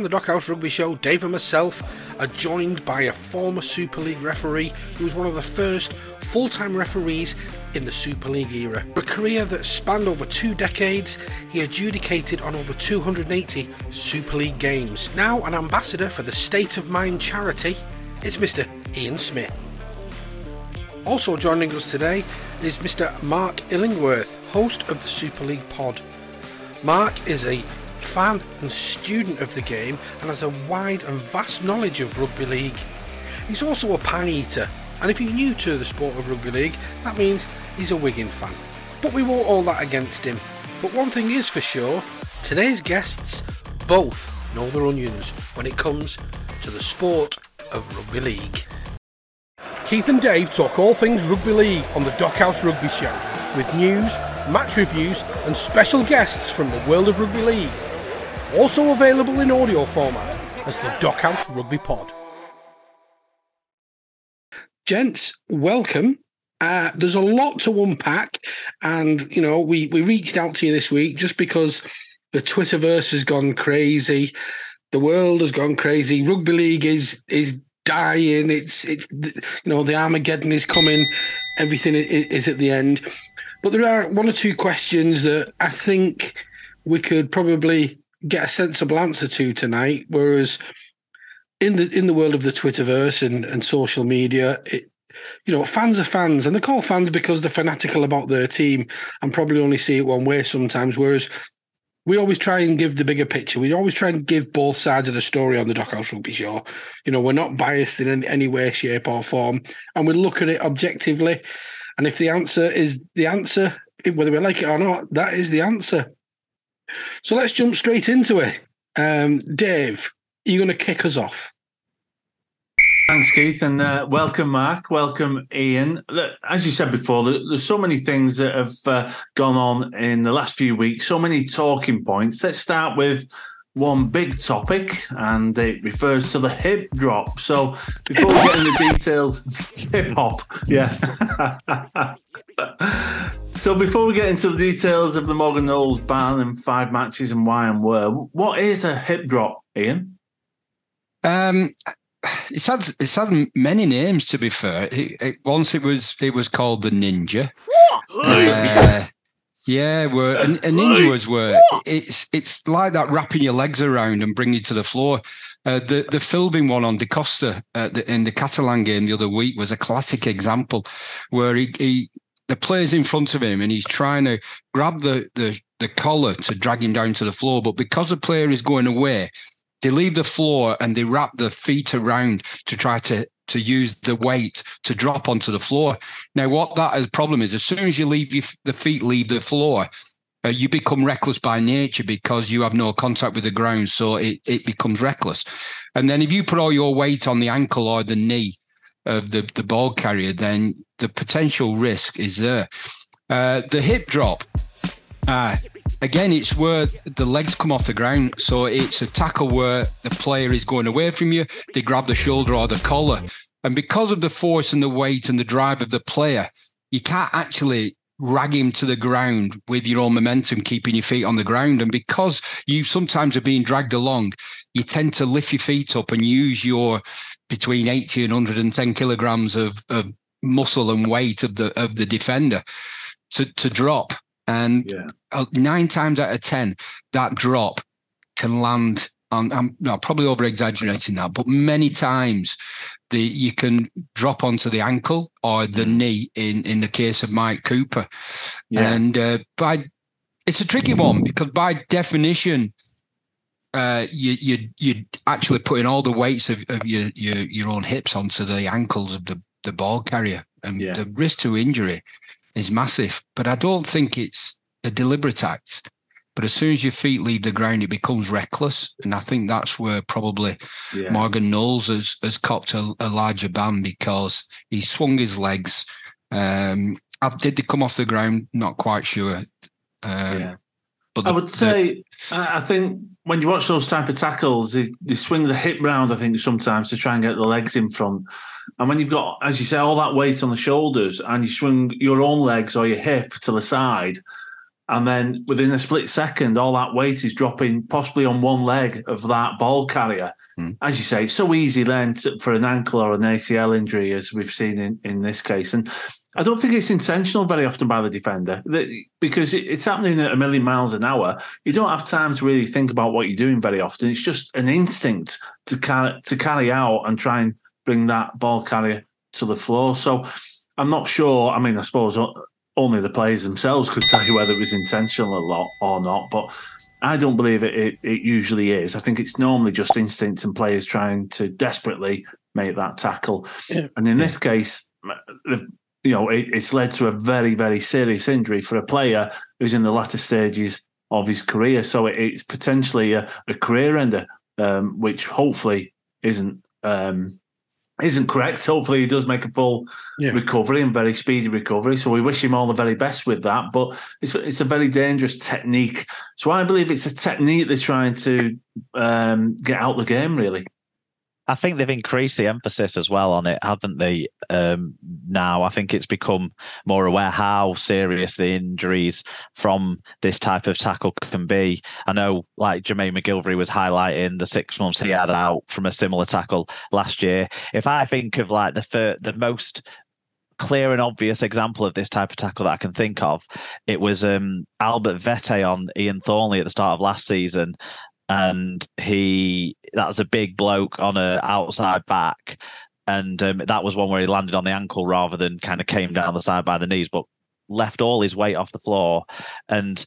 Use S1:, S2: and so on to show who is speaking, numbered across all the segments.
S1: on the Dockhouse Rugby Show, Dave and myself are joined by a former Super League referee who was one of the first full time referees in the Super League era. A career that spanned over two decades, he adjudicated on over 280 Super League games. Now an ambassador for the State of Mind charity, it's Mr. Ian Smith. Also joining us today is Mr. Mark Illingworth, host of the Super League Pod. Mark is a fan and student of the game and has a wide and vast knowledge of rugby league. He's also a pie eater, and if you're new to the sport of rugby league, that means he's a Wigan fan. But we won't hold that against him. But one thing is for sure, today's guests both know their onions when it comes to the sport of rugby league. Keith and Dave talk all things rugby league on the Dockhouse Rugby Show, with news, match reviews, and special guests from the world of rugby league. Also available in audio format as the Dockhouse Rugby Pod. Gents, welcome. Uh, there's a lot to unpack, and you know we we reached out to you this week just because the Twitterverse has gone crazy, the world has gone crazy. Rugby league is is dying. It's it's you know the Armageddon is coming. Everything is at the end, but there are one or two questions that I think we could probably get a sensible answer to tonight. Whereas in the in the world of the Twitterverse and, and social media, it, you know, fans are fans, and they call fans because they're fanatical about their team and probably only see it one way sometimes. Whereas we always try and give the bigger picture. We always try and give both sides of the story on the Dockhouse Rugby Show. You know, we're not biased in any, any way, shape, or form, and we look at it objectively. And if the answer is the answer, whether we like it or not, that is the answer. So let's jump straight into it. Um, Dave, are you going to kick us off?
S2: Thanks, Keith, and uh, welcome, Mark. Welcome, Ian. As you said before, there's so many things that have uh, gone on in the last few weeks, so many talking points. Let's start with one big topic, and it refers to the hip drop. So, before we get into details, hip hop, yeah. so, before we get into the details of the Morgan Knowles ban and five matches and why and where, what is a hip drop, Ian?
S3: Um, it's had it's had many names. To be fair, it, it, once it was it was called the Ninja. Uh, yeah, where a, a ninja was where it's it's like that wrapping your legs around and bringing you to the floor. Uh, the the Philbin one on De Costa uh, the, in the Catalan game the other week was a classic example where he, he the player's in front of him and he's trying to grab the the the collar to drag him down to the floor, but because the player is going away, they leave the floor and they wrap the feet around to try to to use the weight to drop onto the floor. Now, what that problem is, as soon as you leave your, the feet leave the floor, uh, you become reckless by nature because you have no contact with the ground, so it it becomes reckless. And then if you put all your weight on the ankle or the knee of the the ball carrier, then the potential risk is there. Uh, the hip drop. Uh, again, it's where the legs come off the ground. So it's a tackle where the player is going away from you. They grab the shoulder or the collar. And because of the force and the weight and the drive of the player, you can't actually rag him to the ground with your own momentum, keeping your feet on the ground. And because you sometimes are being dragged along, you tend to lift your feet up and use your between 80 and 110 kilograms of, of muscle and weight of the of the defender to, to drop. And yeah. nine times out of 10, that drop can land on, I'm probably over exaggerating that, but many times the you can drop onto the ankle or the mm. knee in, in the case of Mike Cooper. Yeah. And uh, by it's a tricky one because by definition, uh, you you you actually putting all the weights of, of your, your your own hips onto the ankles of the the ball carrier, and yeah. the risk to injury is massive. But I don't think it's a deliberate act. But as soon as your feet leave the ground, it becomes reckless. And I think that's where probably yeah. Morgan Knowles has, has copped a, a, larger ban because he swung his legs. Um, did they come off the ground? Not quite sure.
S2: Um, yeah. But the, I would say, the, I think when you watch those type of tackles, they, they swing the hip round, I think, sometimes to try and get the legs in front. And when you've got, as you say, all that weight on the shoulders and you swing your own legs or your hip to the side, And then within a split second, all that weight is dropping possibly on one leg of that ball carrier. Mm. As you say, it's so easy then to, for an ankle or an ACL injury, as we've seen in, in this case. And I don't think it's intentional very often by the defender because it's happening at a million miles an hour. You don't have time to really think about what you're doing very often. It's just an instinct to carry, to carry out and try and bring that ball carrier to the floor. So I'm not sure. I mean, I suppose only the players themselves could tell you whether it was intentional or not, but I don't believe it, it, it usually is. I think it's normally just instinct and players trying to desperately make that tackle. Yeah. And in this case, you know, it, it's led to a very, very serious injury for a player who's in the latter stages of his career. So it, it's potentially a, a career ender, um, which hopefully isn't um, isn't correct. Hopefully, he does make a full yeah. recovery and very speedy recovery. So we wish him all the very best with that. But it's it's a very dangerous technique. So I believe it's a technique they're trying to um, get out the game. Really.
S4: I think they've increased the emphasis as well on it, haven't they? Um, now, I think it's become more aware how serious the injuries from this type of tackle can be. I know, like Jermaine McGillvary was highlighting the six months he had out from a similar tackle last year. If I think of like the fir- the most clear and obvious example of this type of tackle that I can think of. It was um, Albert Vete on Ian Thornley at the start of last season, and he that was a big bloke on a outside back, and um, that was one where he landed on the ankle rather than kind of came down the side by the knees, but left all his weight off the floor, and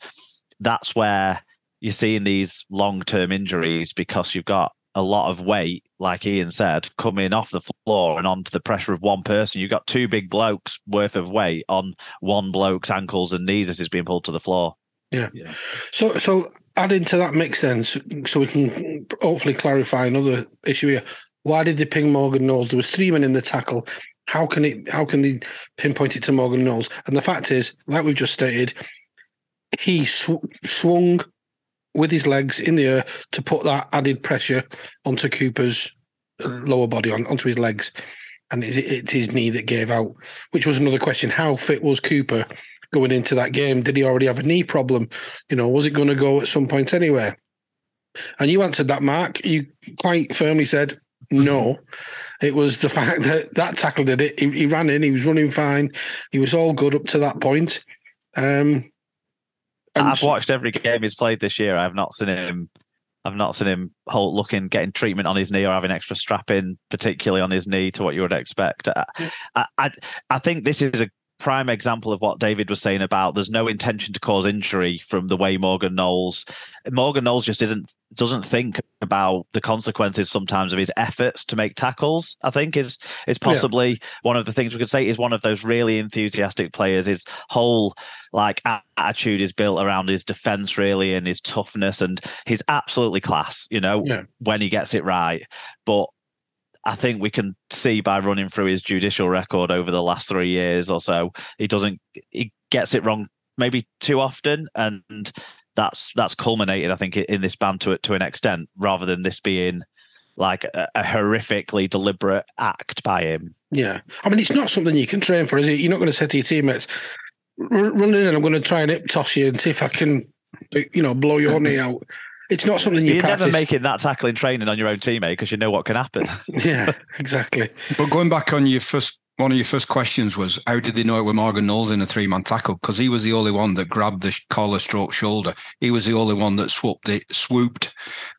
S4: that's where you're seeing these long-term injuries because you've got a lot of weight, like Ian said, coming off the floor and onto the pressure of one person. You've got two big blokes worth of weight on one bloke's ankles and knees as he's being pulled to the floor.
S1: Yeah. yeah. So, so add into that mix then, so, so, we can hopefully clarify another issue here. Why did they ping Morgan Knowles? There was three men in the tackle. How can it? How can they pinpoint it to Morgan Knowles? And the fact is, like we've just stated, he sw- swung with his legs in the air to put that added pressure onto Cooper's lower body, on, onto his legs, and it's, it's his knee that gave out. Which was another question: How fit was Cooper going into that game? Did he already have a knee problem? You know, was it going to go at some point anyway? And you answered that, Mark. You quite firmly said no. It was the fact that that tackle did it. He, he ran in. He was running fine. He was all good up to that point. Um,
S4: I've watched every game he's played this year. I've not seen him. I've not seen him hold, looking, getting treatment on his knee or having extra strapping, particularly on his knee, to what you would expect. I, I, I think this is a prime example of what David was saying about there's no intention to cause injury from the way Morgan Knowles Morgan Knowles just isn't doesn't think about the consequences sometimes of his efforts to make tackles. I think is is possibly yeah. one of the things we could say is one of those really enthusiastic players. His whole like attitude is built around his defense really and his toughness and he's absolutely class, you know, yeah. when he gets it right. But I think we can see by running through his judicial record over the last three years or so, he doesn't he gets it wrong maybe too often, and that's that's culminated, I think, in this ban to to an extent, rather than this being like a, a horrifically deliberate act by him.
S1: Yeah, I mean, it's not something you can train for, is it? You're not going to say to your teammates, "Run in, and I'm going to try and hip toss you and see if I can, you know, blow your knee out." It's not something you
S4: You're
S1: practice.
S4: never making that tackling training on your own teammate because you know what can happen.
S1: yeah, exactly.
S3: But going back on your first one of your first questions was how did they know it was Morgan Knowles in a three man tackle? Because he was the only one that grabbed the collar stroke shoulder. He was the only one that swooped the swooped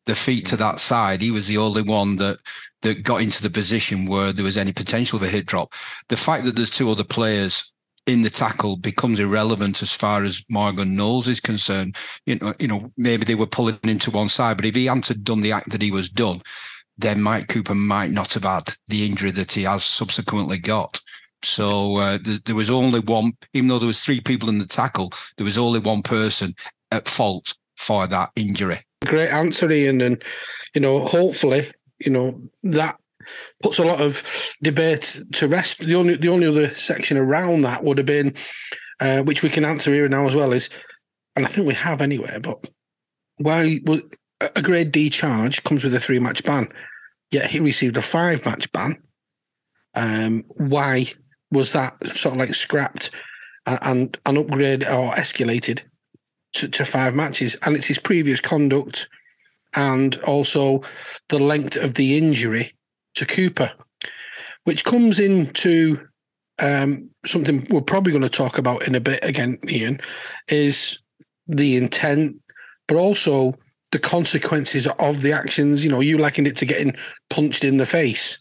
S3: the feet to that side. He was the only one that that got into the position where there was any potential of a hip drop. The fact that there's two other players in the tackle becomes irrelevant as far as Morgan Knowles is concerned. You know, you know, maybe they were pulling him to one side, but if he hadn't done the act that he was done, then Mike Cooper might not have had the injury that he has subsequently got. So uh, th- there was only one, even though there was three people in the tackle, there was only one person at fault for that injury.
S1: Great answer, Ian, and you know, hopefully, you know that puts a lot of debate to rest. The only the only other section around that would have been, uh, which we can answer here now as well, is, and I think we have anyway, but why well, a grade D charge comes with a three match ban, yet he received a five match ban. Um, why was that sort of like scrapped and and upgraded or escalated to, to five matches, and it's his previous conduct and also the length of the injury to Cooper, which comes into um, something we're probably going to talk about in a bit again, Ian, is the intent, but also the consequences of the actions. You know, you likened it to getting punched in the face.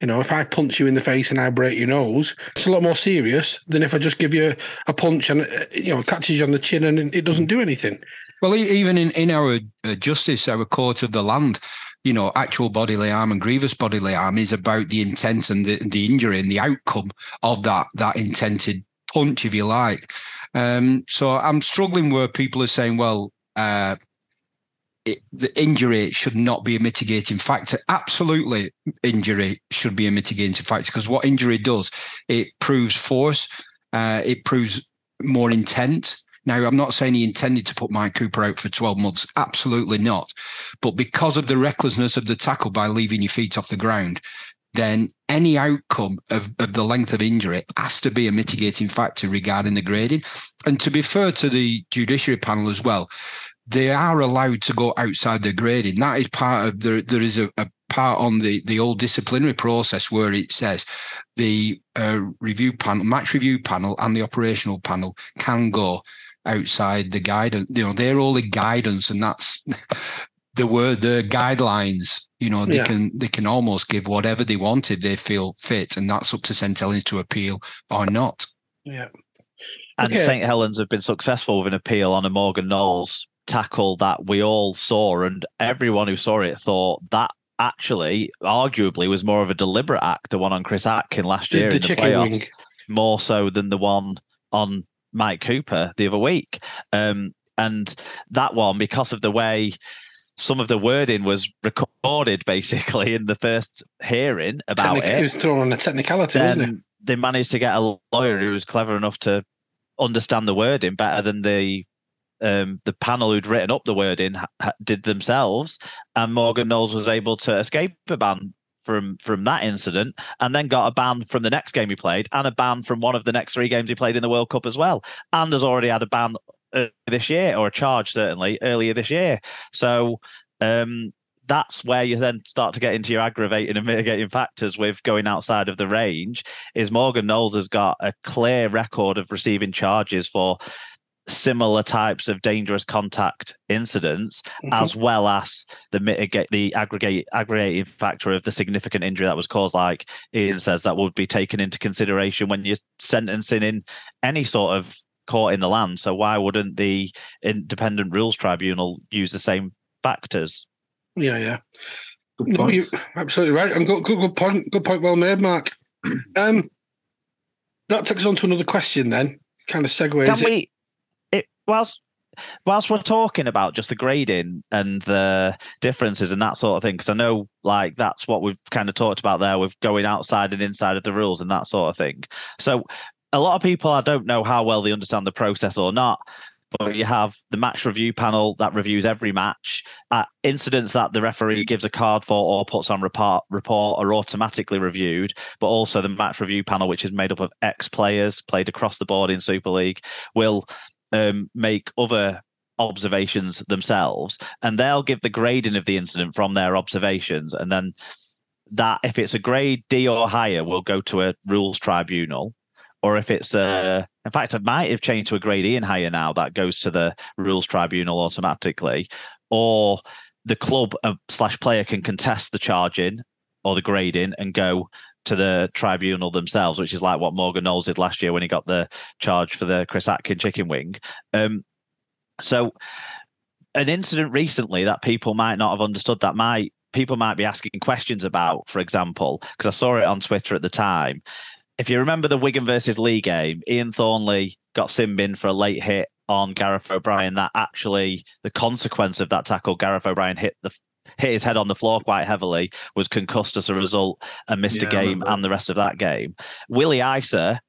S1: You know, if I punch you in the face and I break your nose, it's a lot more serious than if I just give you a punch and uh, you know catches you on the chin and it doesn't do anything.
S3: Well, even in in our uh, justice, our court of the land, you know, actual bodily harm and grievous bodily harm is about the intent and the, the injury and the outcome of that that intended punch, if you like. Um, so I'm struggling where people are saying, well, uh, it, the injury should not be a mitigating factor. Absolutely, injury should be a mitigating factor because what injury does, it proves force, uh, it proves more intent. Now, I'm not saying he intended to put Mike Cooper out for 12 months. Absolutely not. But because of the recklessness of the tackle by leaving your feet off the ground, then any outcome of, of the length of injury has to be a mitigating factor regarding the grading. And to be fair to the judiciary panel as well, they are allowed to go outside the grading. That is part of the, there is a, a part on the, the old disciplinary process where it says the uh, review panel, match review panel and the operational panel can go outside the guidance. You know, they're all the guidance and that's the word, the guidelines. You know, they yeah. can they can almost give whatever they want if they feel fit, and that's up to St Helens to appeal or not.
S1: Yeah.
S4: And okay. St Helens have been successful with an appeal on a Morgan Knowles tackle that we all saw, and everyone who saw it thought that actually, arguably, was more of a deliberate act, the one on Chris Atkin last year the, the in the playoffs, wing. more so than the one on Mike Cooper the other week. Um, and that one, because of the way some of the wording was recorded basically in the first hearing about Technic- it.
S1: It was thrown on a technicality, wasn't it?
S4: They managed to get a lawyer who was clever enough to understand the wording better than the um, the panel who'd written up the wording ha- did themselves, and Morgan Knowles was able to escape a ban from from that incident, and then got a ban from the next game he played, and a ban from one of the next three games he played in the World Cup as well, and has already had a ban this year or a charge certainly earlier this year. So um, that's where you then start to get into your aggravating and mitigating factors with going outside of the range. Is Morgan Knowles has got a clear record of receiving charges for similar types of dangerous contact incidents, mm-hmm. as well as the mitigate the aggregate aggregating factor of the significant injury that was caused. Like Ian says, that would be taken into consideration when you're sentencing in any sort of court in the land. So why wouldn't the independent rules tribunal use the same factors?
S1: Yeah, yeah. No, you absolutely right. And good, good, good point. Good point. Well made, Mark. Um, that takes us on to another question. Then, kind of segues.
S4: Can we? Whilst whilst we're talking about just the grading and the differences and that sort of thing, because I know like that's what we've kind of talked about there with going outside and inside of the rules and that sort of thing. So a lot of people, I don't know how well they understand the process or not. But you have the match review panel that reviews every match. Uh, incidents that the referee gives a card for or puts on report report are automatically reviewed. But also the match review panel, which is made up of ex players played across the board in Super League, will um, make other observations themselves and they'll give the grading of the incident from their observations and then that if it's a grade D or higher will go to a rules tribunal or if it's a in fact it might have changed to a grade E and higher now that goes to the rules tribunal automatically or the club uh, slash player can contest the charging or the grading and go to the tribunal themselves, which is like what Morgan Knowles did last year when he got the charge for the Chris Atkin chicken wing. Um, so, an incident recently that people might not have understood that might people might be asking questions about, for example, because I saw it on Twitter at the time. If you remember the Wigan versus Leigh game, Ian Thornley got sin for a late hit on Gareth O'Brien. That actually, the consequence of that tackle, Gareth O'Brien hit the hit his head on the floor quite heavily, was concussed as a result, and missed yeah, a game and the rest of that game. Willie Isa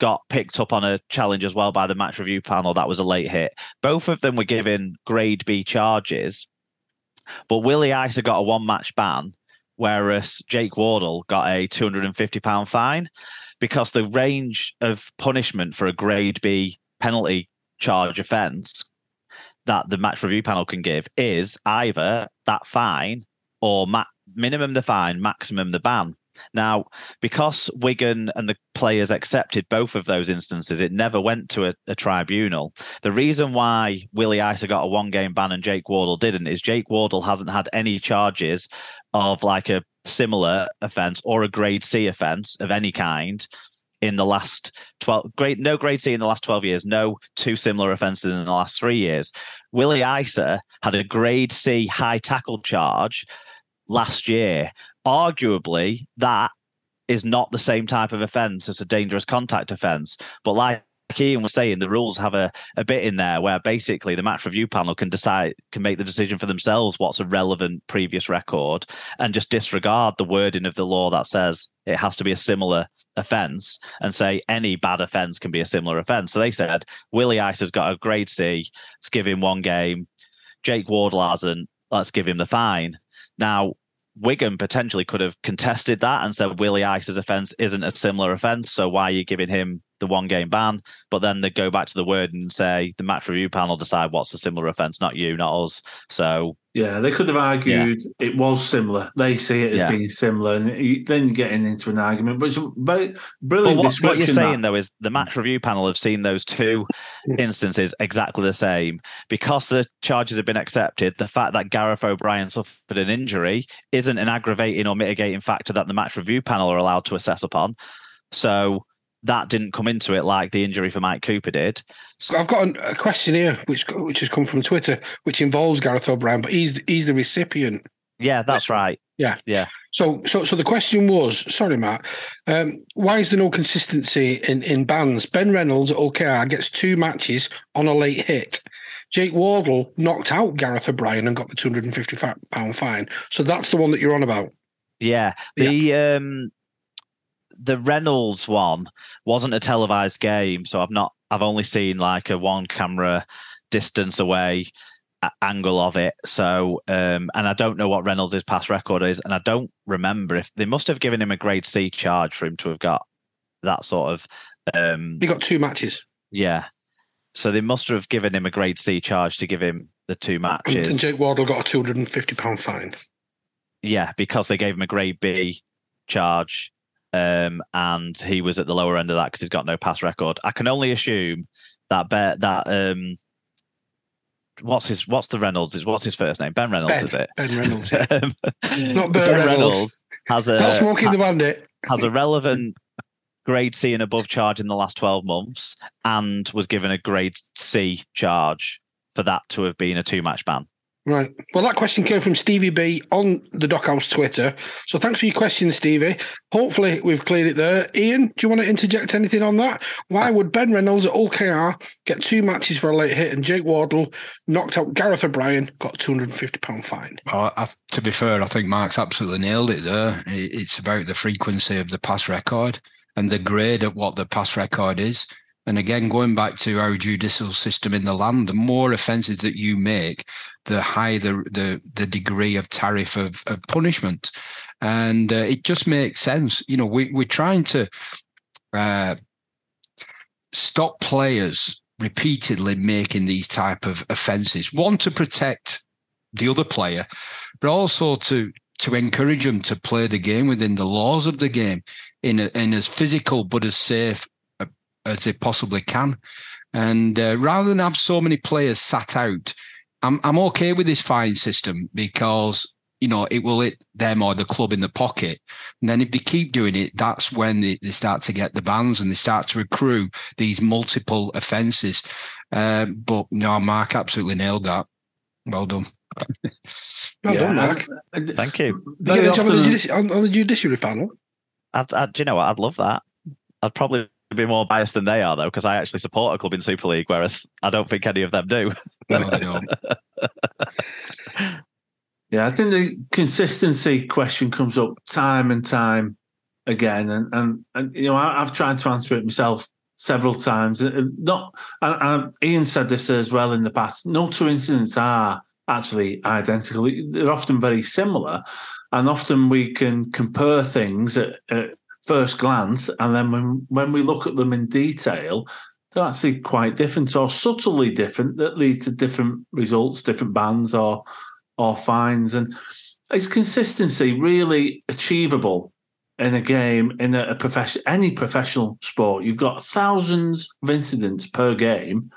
S4: got picked up on a challenge as well by the match review panel. That was a late hit. Both of them were given grade B charges, but Willie Isa got a one match ban, whereas Jake Wardle got a £250 fine because the range of punishment for a grade B penalty charge offence that the match review panel can give is either that fine or ma- minimum the fine, maximum the ban. Now, because Wigan and the players accepted both of those instances, it never went to a, a tribunal. The reason why Willie Isa got a one game ban and Jake Wardle didn't is Jake Wardle hasn't had any charges of like a similar offence or a grade C offence of any kind in the last 12 grade no grade C in the last 12 years, no two similar offences in the last three years. Willie Isa had a grade C high tackle charge last year arguably that is not the same type of offence as a dangerous contact offence. But like Ian was saying, the rules have a, a bit in there where basically the match review panel can decide can make the decision for themselves what's a relevant previous record and just disregard the wording of the law that says it has to be a similar offence and say any bad offence can be a similar offence. So they said Willie Ice has got a grade C, let's give him one game. Jake Wardle hasn't, let's give him the fine. Now, Wigan potentially could have contested that and said Willie Isa's offence isn't a similar offence, so why are you giving him the one game ban? But then they go back to the word and say the match review panel decide what's a similar offence, not you, not us. So
S2: yeah, they could have argued yeah. it was similar. They see it as yeah. being similar, and then you're getting into an argument. But it's very brilliant.
S4: But what, what you're saying that. though is the match review panel have seen those two instances exactly the same because the charges have been accepted. The fact that Gareth O'Brien suffered an injury isn't an aggravating or mitigating factor that the match review panel are allowed to assess upon. So that didn't come into it like the injury for Mike Cooper did.
S1: So I've got a question here, which which has come from Twitter, which involves Gareth O'Brien, but he's he's the recipient.
S4: Yeah, that's right.
S1: Yeah,
S4: yeah.
S1: So, so, so the question was, sorry, Matt, um, why is there no consistency in in bans? Ben Reynolds at OKR gets two matches on a late hit. Jake Wardle knocked out Gareth O'Brien and got the two hundred and fifty pound fine. So that's the one that you're on about.
S4: Yeah, the yeah. um the Reynolds one wasn't a televised game, so I've not I've only seen like a one camera distance away angle of it. So um and I don't know what Reynolds' past record is, and I don't remember if they must have given him a grade C charge for him to have got that sort of um
S1: he got two matches.
S4: Yeah. So they must have given him a grade C charge to give him the two matches.
S1: And, and Jake Wardle got a two hundred and fifty pound fine.
S4: Yeah, because they gave him a grade B charge um, and he was at the lower end of that because he's got no pass record. I can only assume that bet that um, what's his what's the Reynolds is what's his first name? Ben Reynolds
S1: ben,
S4: is it?
S1: Ben Reynolds, yeah. um, not ben, ben Reynolds. Reynolds.
S4: Has a
S1: not smoking ha, the bandit.
S4: has a relevant grade C and above charge in the last twelve months, and was given a grade C charge for that to have been a two match ban.
S1: Right. Well, that question came from Stevie B on the Dockhouse Twitter. So thanks for your question, Stevie. Hopefully, we've cleared it there. Ian, do you want to interject anything on that? Why would Ben Reynolds at OKR get two matches for a late hit and Jake Wardle knocked out Gareth O'Brien, got a £250 fine?
S3: Well, I, to be fair, I think Mark's absolutely nailed it there. It's about the frequency of the pass record and the grade at what the pass record is. And again, going back to our judicial system in the land, the more offences that you make, the higher the the, the degree of tariff of, of punishment. And uh, it just makes sense. You know, we, we're trying to uh, stop players repeatedly making these type of offences. One to protect the other player, but also to to encourage them to play the game within the laws of the game in a, in as physical but as safe as they possibly can. And uh, rather than have so many players sat out, I'm I'm okay with this fine system because you know it will hit them or the club in the pocket. And then if they keep doing it, that's when they, they start to get the bans and they start to accrue these multiple offences. Um, but no, Mark absolutely nailed that. Well done.
S1: well yeah. done, Mark.
S4: Thank you.
S1: Did you get a job on the, judici- on, on the judiciary panel?
S4: I'd, I'd, do you know what? I'd love that. I'd probably be more biased than they are, though, because I actually support a club in Super League, whereas I don't think any of them do.
S2: No, yeah, I think the consistency question comes up time and time again, and and, and you know I, have tried to answer it myself several times. Uh, not, Ian said this as well in the past. No two incidents are actually identical; they're often very similar, and often we can compare things at, at first glance, and then when when we look at them in detail, they're actually quite different or subtly different that lead to different results, different bans or or fines. And is consistency really achievable in a game in a, a profession any professional sport? You've got thousands of incidents per game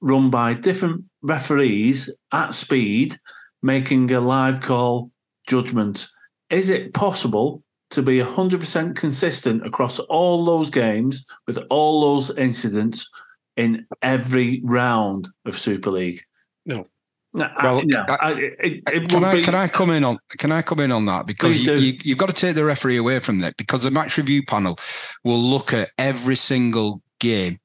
S2: run by different referees at speed, making a live call judgment. Is it possible to be 100% consistent across all those games with all those incidents in every round of Super League?
S1: No.
S2: No,
S3: Well,
S2: I, yeah,
S3: I-
S2: I, it, it
S3: Can I
S2: be-
S3: can I come in on can I come in on that because you, you, you've got to take the referee away from that because the match review panel will look at every single game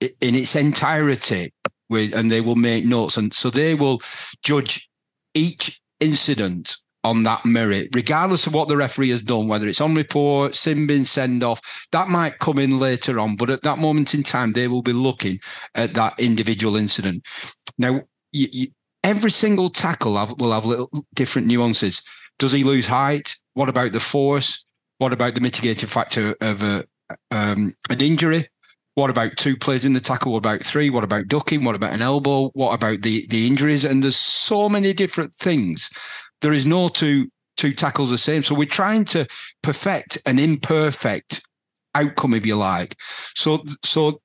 S3: in its entirety with and they will make notes and so they will judge each incident on that merit regardless of what the referee has done whether it's on report sin bin send off that might come in later on but at that moment in time they will be looking at that individual incident now you, you, every single tackle have, will have little different nuances. Does he lose height? What about the force? What about the mitigating factor of a, um, an injury? What about two players in the tackle? What about three? What about ducking? What about an elbow? What about the the injuries? And there's so many different things. There is no two two tackles the same. So we're trying to perfect an imperfect outcome, if you like. So so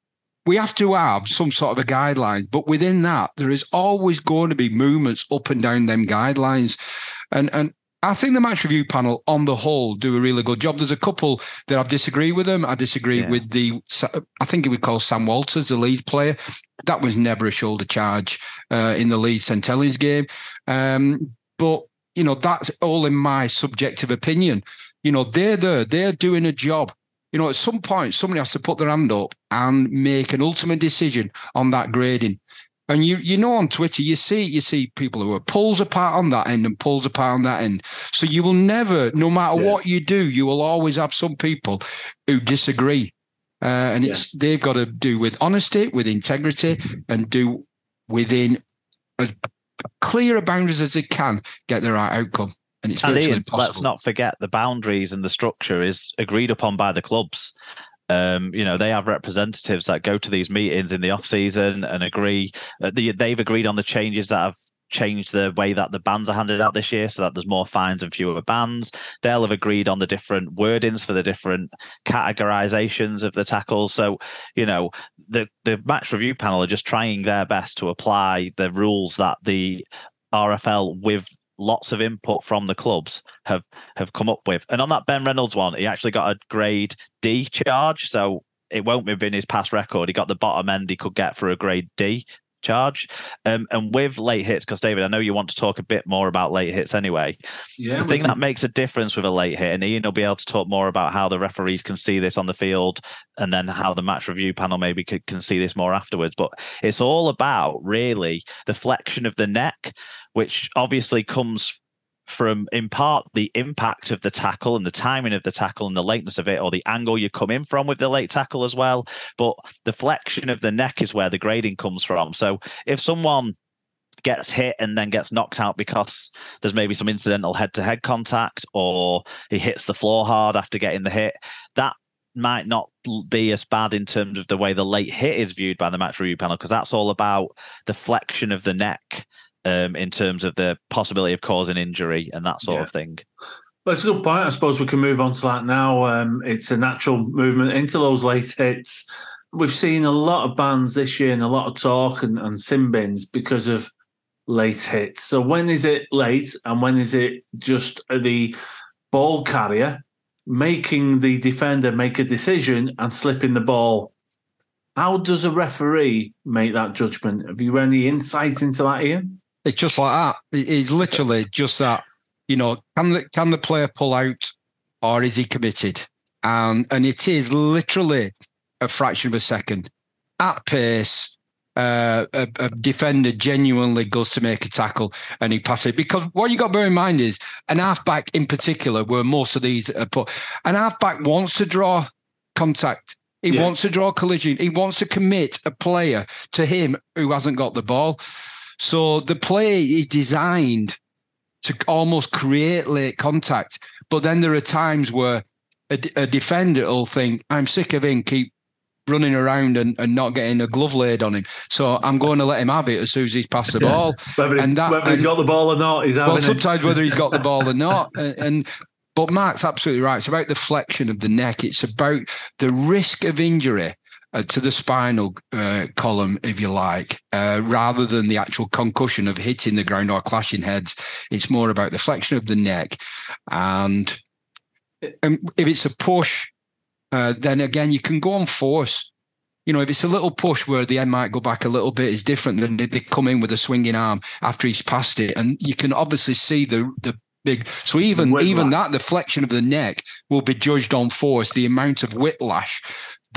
S3: we have to have some sort of a guideline, but within that, there is always going to be movements up and down them guidelines. And and I think the match review panel on the whole do a really good job. There's a couple that I've disagreed with them. I disagree
S4: Yeah.
S3: with the I think it would call Sam Walters, the lead player. That was never a shoulder charge uh, in the lead. Helens game. Um, but you know, that's all in my subjective opinion. You know, they're there, they're doing a job you know, at some point, somebody has to put their hand up and make an ultimate decision on that grading. And you, you know, on Twitter, you see, you see people who are pulls apart on that end and pulls apart on that end. So you will never, no matter
S2: Yeah.
S3: what you do, you will always have some people who disagree. Uh, and it's they've got to do with honesty, with integrity, and do within as clear boundaries as they can get the right outcome. And it's
S4: And Ian, let's not forget the boundaries and the structure is agreed upon by the clubs. Um, you know, they have representatives that go to these meetings in the off season and agree. Uh, the, they've agreed on the changes that have changed the way that the bans are handed out this year, so that there's more fines and fewer bans. They'll have agreed on the different wordings for the different categorizations of the tackles. So, you know, the the match review panel are just trying their best to apply the rules that the RFL with lots of input from the clubs have have come up with. And on that Ben Reynolds one, he actually got a grade D charge, so it won't have been his past record. He got the bottom end he could get for a grade D charge. Um, and with late hits, because David, I know you want to talk a bit more about late hits anyway.
S2: yeah,
S4: the thing
S2: can-
S4: that makes a difference with a late hit, and Ian will be able to talk more about how the referees can see this on the field, and then how the match review panel maybe could, can see this more afterwards. But it's all about really the flexion of the neck, which obviously comes from in part the impact of the tackle and the timing of the tackle and the lateness of it, or the angle you come in from with the late tackle as well. But the flexion of the neck is where the grading comes from. So if someone gets hit and then gets knocked out because there's maybe some incidental head-to-head contact or he hits the floor hard after getting the hit that might not be as bad in terms of the way the late hit is viewed by the match review panel because that's all about the flexion of the neck um, in terms of the possibility of causing injury and that sort
S2: Yeah.
S4: of thing
S2: Well, it's a good point. I suppose we can move on to that now. Um, it's a natural movement into those late hits. We've seen a lot of bans this year and a lot of talk and, and sin bins because of late hits. So when is it late and when is it just the ball carrier making the defender make a decision and slipping the ball? How does a referee make that judgment? Have you any insight into that, Ian?
S3: It's just like that. It's literally just that. You know, can the can the player pull out, or is he committed? And and it is literally a fraction of a second at pace. Uh, a, a defender genuinely goes to make a tackle and he passes it because what you got to bear in mind is an halfback in particular, where most of these are put, an halfback wants to draw contact. He
S2: Yeah.
S3: wants to draw collision. He wants to commit a player to him who hasn't got the ball. So the play is designed to almost create late contact. But then there are times where a, d- a defender will think, I'm sick of him, keep running around and, and not getting a glove laid on him. So I'm going to let him have it as soon as he's passed the
S2: Yeah.
S3: ball.
S2: Whether,
S3: And that-
S2: whether he's
S3: and-
S2: got the ball or not, he's having
S3: Well,
S2: it.
S3: sometimes whether he's got the ball or not, and, and but Mark's absolutely right. It's about the flexion of the neck. It's about the risk of injury uh, to the spinal uh, column, if you like, uh, rather than the actual concussion of hitting the ground or clashing heads. It's more about the flexion of the neck, and, and if it's a push, uh, then again you can go on force. You know, if it's a little push where the end might go back a little bit, is different than they come in with a swinging arm after he's passed it, and you can obviously see the the big. So even even that, the flexion of the neck will be judged on force, the amount of whiplash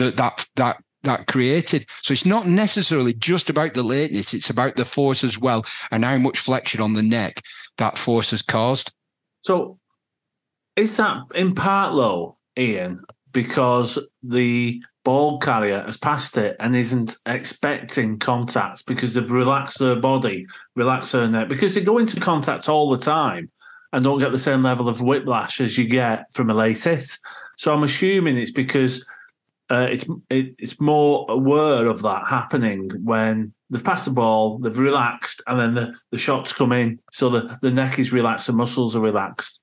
S3: that that that that created. So it's not necessarily just about the lateness; it's about the force as well, and how much flexion on the neck that force has caused.
S2: So is that in part though, Ian, because the ball carrier has passed it and isn't expecting contact because they've relaxed their body, relaxed their neck, because they go into contact all the time and don't get the same level of whiplash as you get from a late hit. So I'm assuming it's because uh, it's it, it's more aware of that happening when they've passed the ball, they've relaxed, and then the, the shots come in. So the, the neck is relaxed, the muscles are relaxed.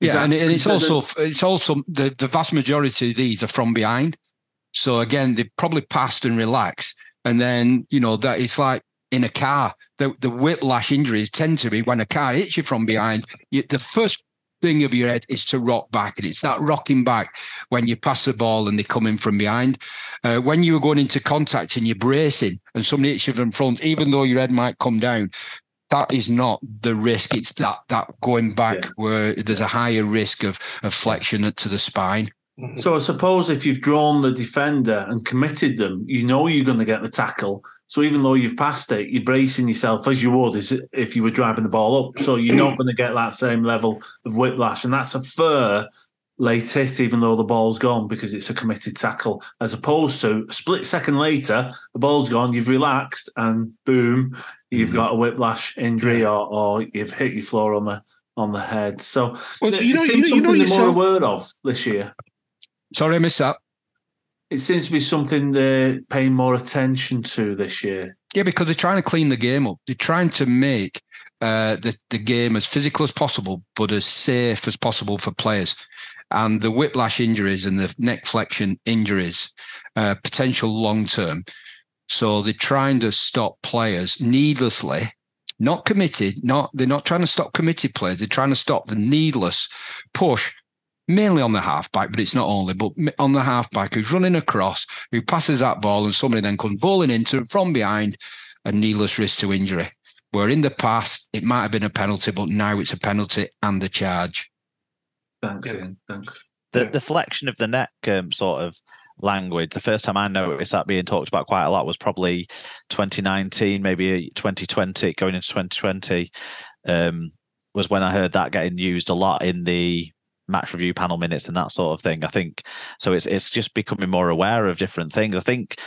S2: Is
S3: Yeah, and, and it's also it's also the, the vast majority of these are from behind. So again, they probably passed and relaxed, and then you know that it's like in a car. The the whiplash injuries tend to be when a car hits you from behind. You, the first thing of your head is to rock back, and it's that rocking back when you pass the ball and they come in from behind. Uh, when you're going into contact and you're bracing, and somebody hits you from front, even though your head might come down, that is not the risk. It's that that going back
S2: Yeah.
S3: where there's a higher risk of, of flexion to the spine.
S2: So I suppose if you've drawn the defender and committed them, you know you're going to get the tackle. So even though you've passed it, you're bracing yourself as you would as if you were driving the ball up. So you're not going to get that same level of whiplash, and that's a fair late hit, even though the ball's gone because it's a committed tackle, as opposed to a split second later, the ball's gone, you've relaxed, and boom, you've mm-hmm. got a whiplash injury or, or you've hit your floor on the on the head. So
S1: Well, you know-
S2: seems
S1: you know- you know
S2: something more aware of this year.
S3: Sorry, I missed that.
S2: It seems to be something they're paying more attention to this year.
S3: Yeah, because they're trying to clean the game up. They're trying to make uh, the the game as physical as possible, but as safe as possible for players. And the whiplash injuries and the neck flexion injuries, uh, potential long term. So they're trying to stop players needlessly, not committed. Not they're not trying to stop committed players. They're trying to stop the needless push. Mainly on the halfback, but it's not only, but on the halfback who's running across, who passes that ball, and somebody then comes bowling into it from behind, a needless risk to injury. Where in the past it might have been a penalty, but now it's a penalty and a charge.
S2: Thanks,
S1: Yeah.
S2: Ian. Thanks.
S4: the,
S1: Yeah.
S4: the flexion of the neck um, sort of language the first time i noticed that being talked about quite a lot was probably 2019 maybe 2020 going into 2020 um, was when i heard that getting used a lot in the match review panel minutes and that sort of thing. I think so it's it's just becoming more aware of different things. I think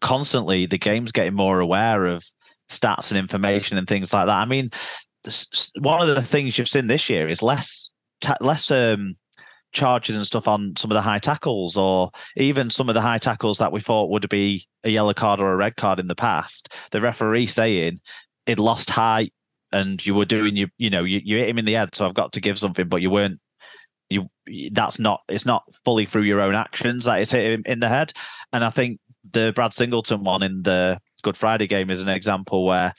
S4: constantly the game's getting more aware of stats and information and things like that. I mean s- s- one of the things you've seen this year is less ta- less um charges and stuff on some of the high tackles or even some of the high tackles that we thought would be a yellow card or a red card in the past. The referee saying it lost height and you were doing you you know you, you hit him in the head so i've got to give something but you weren't you that's not it's not fully through your own actions that it's hit him in the head and i think the brad singleton one in the good friday game is an example where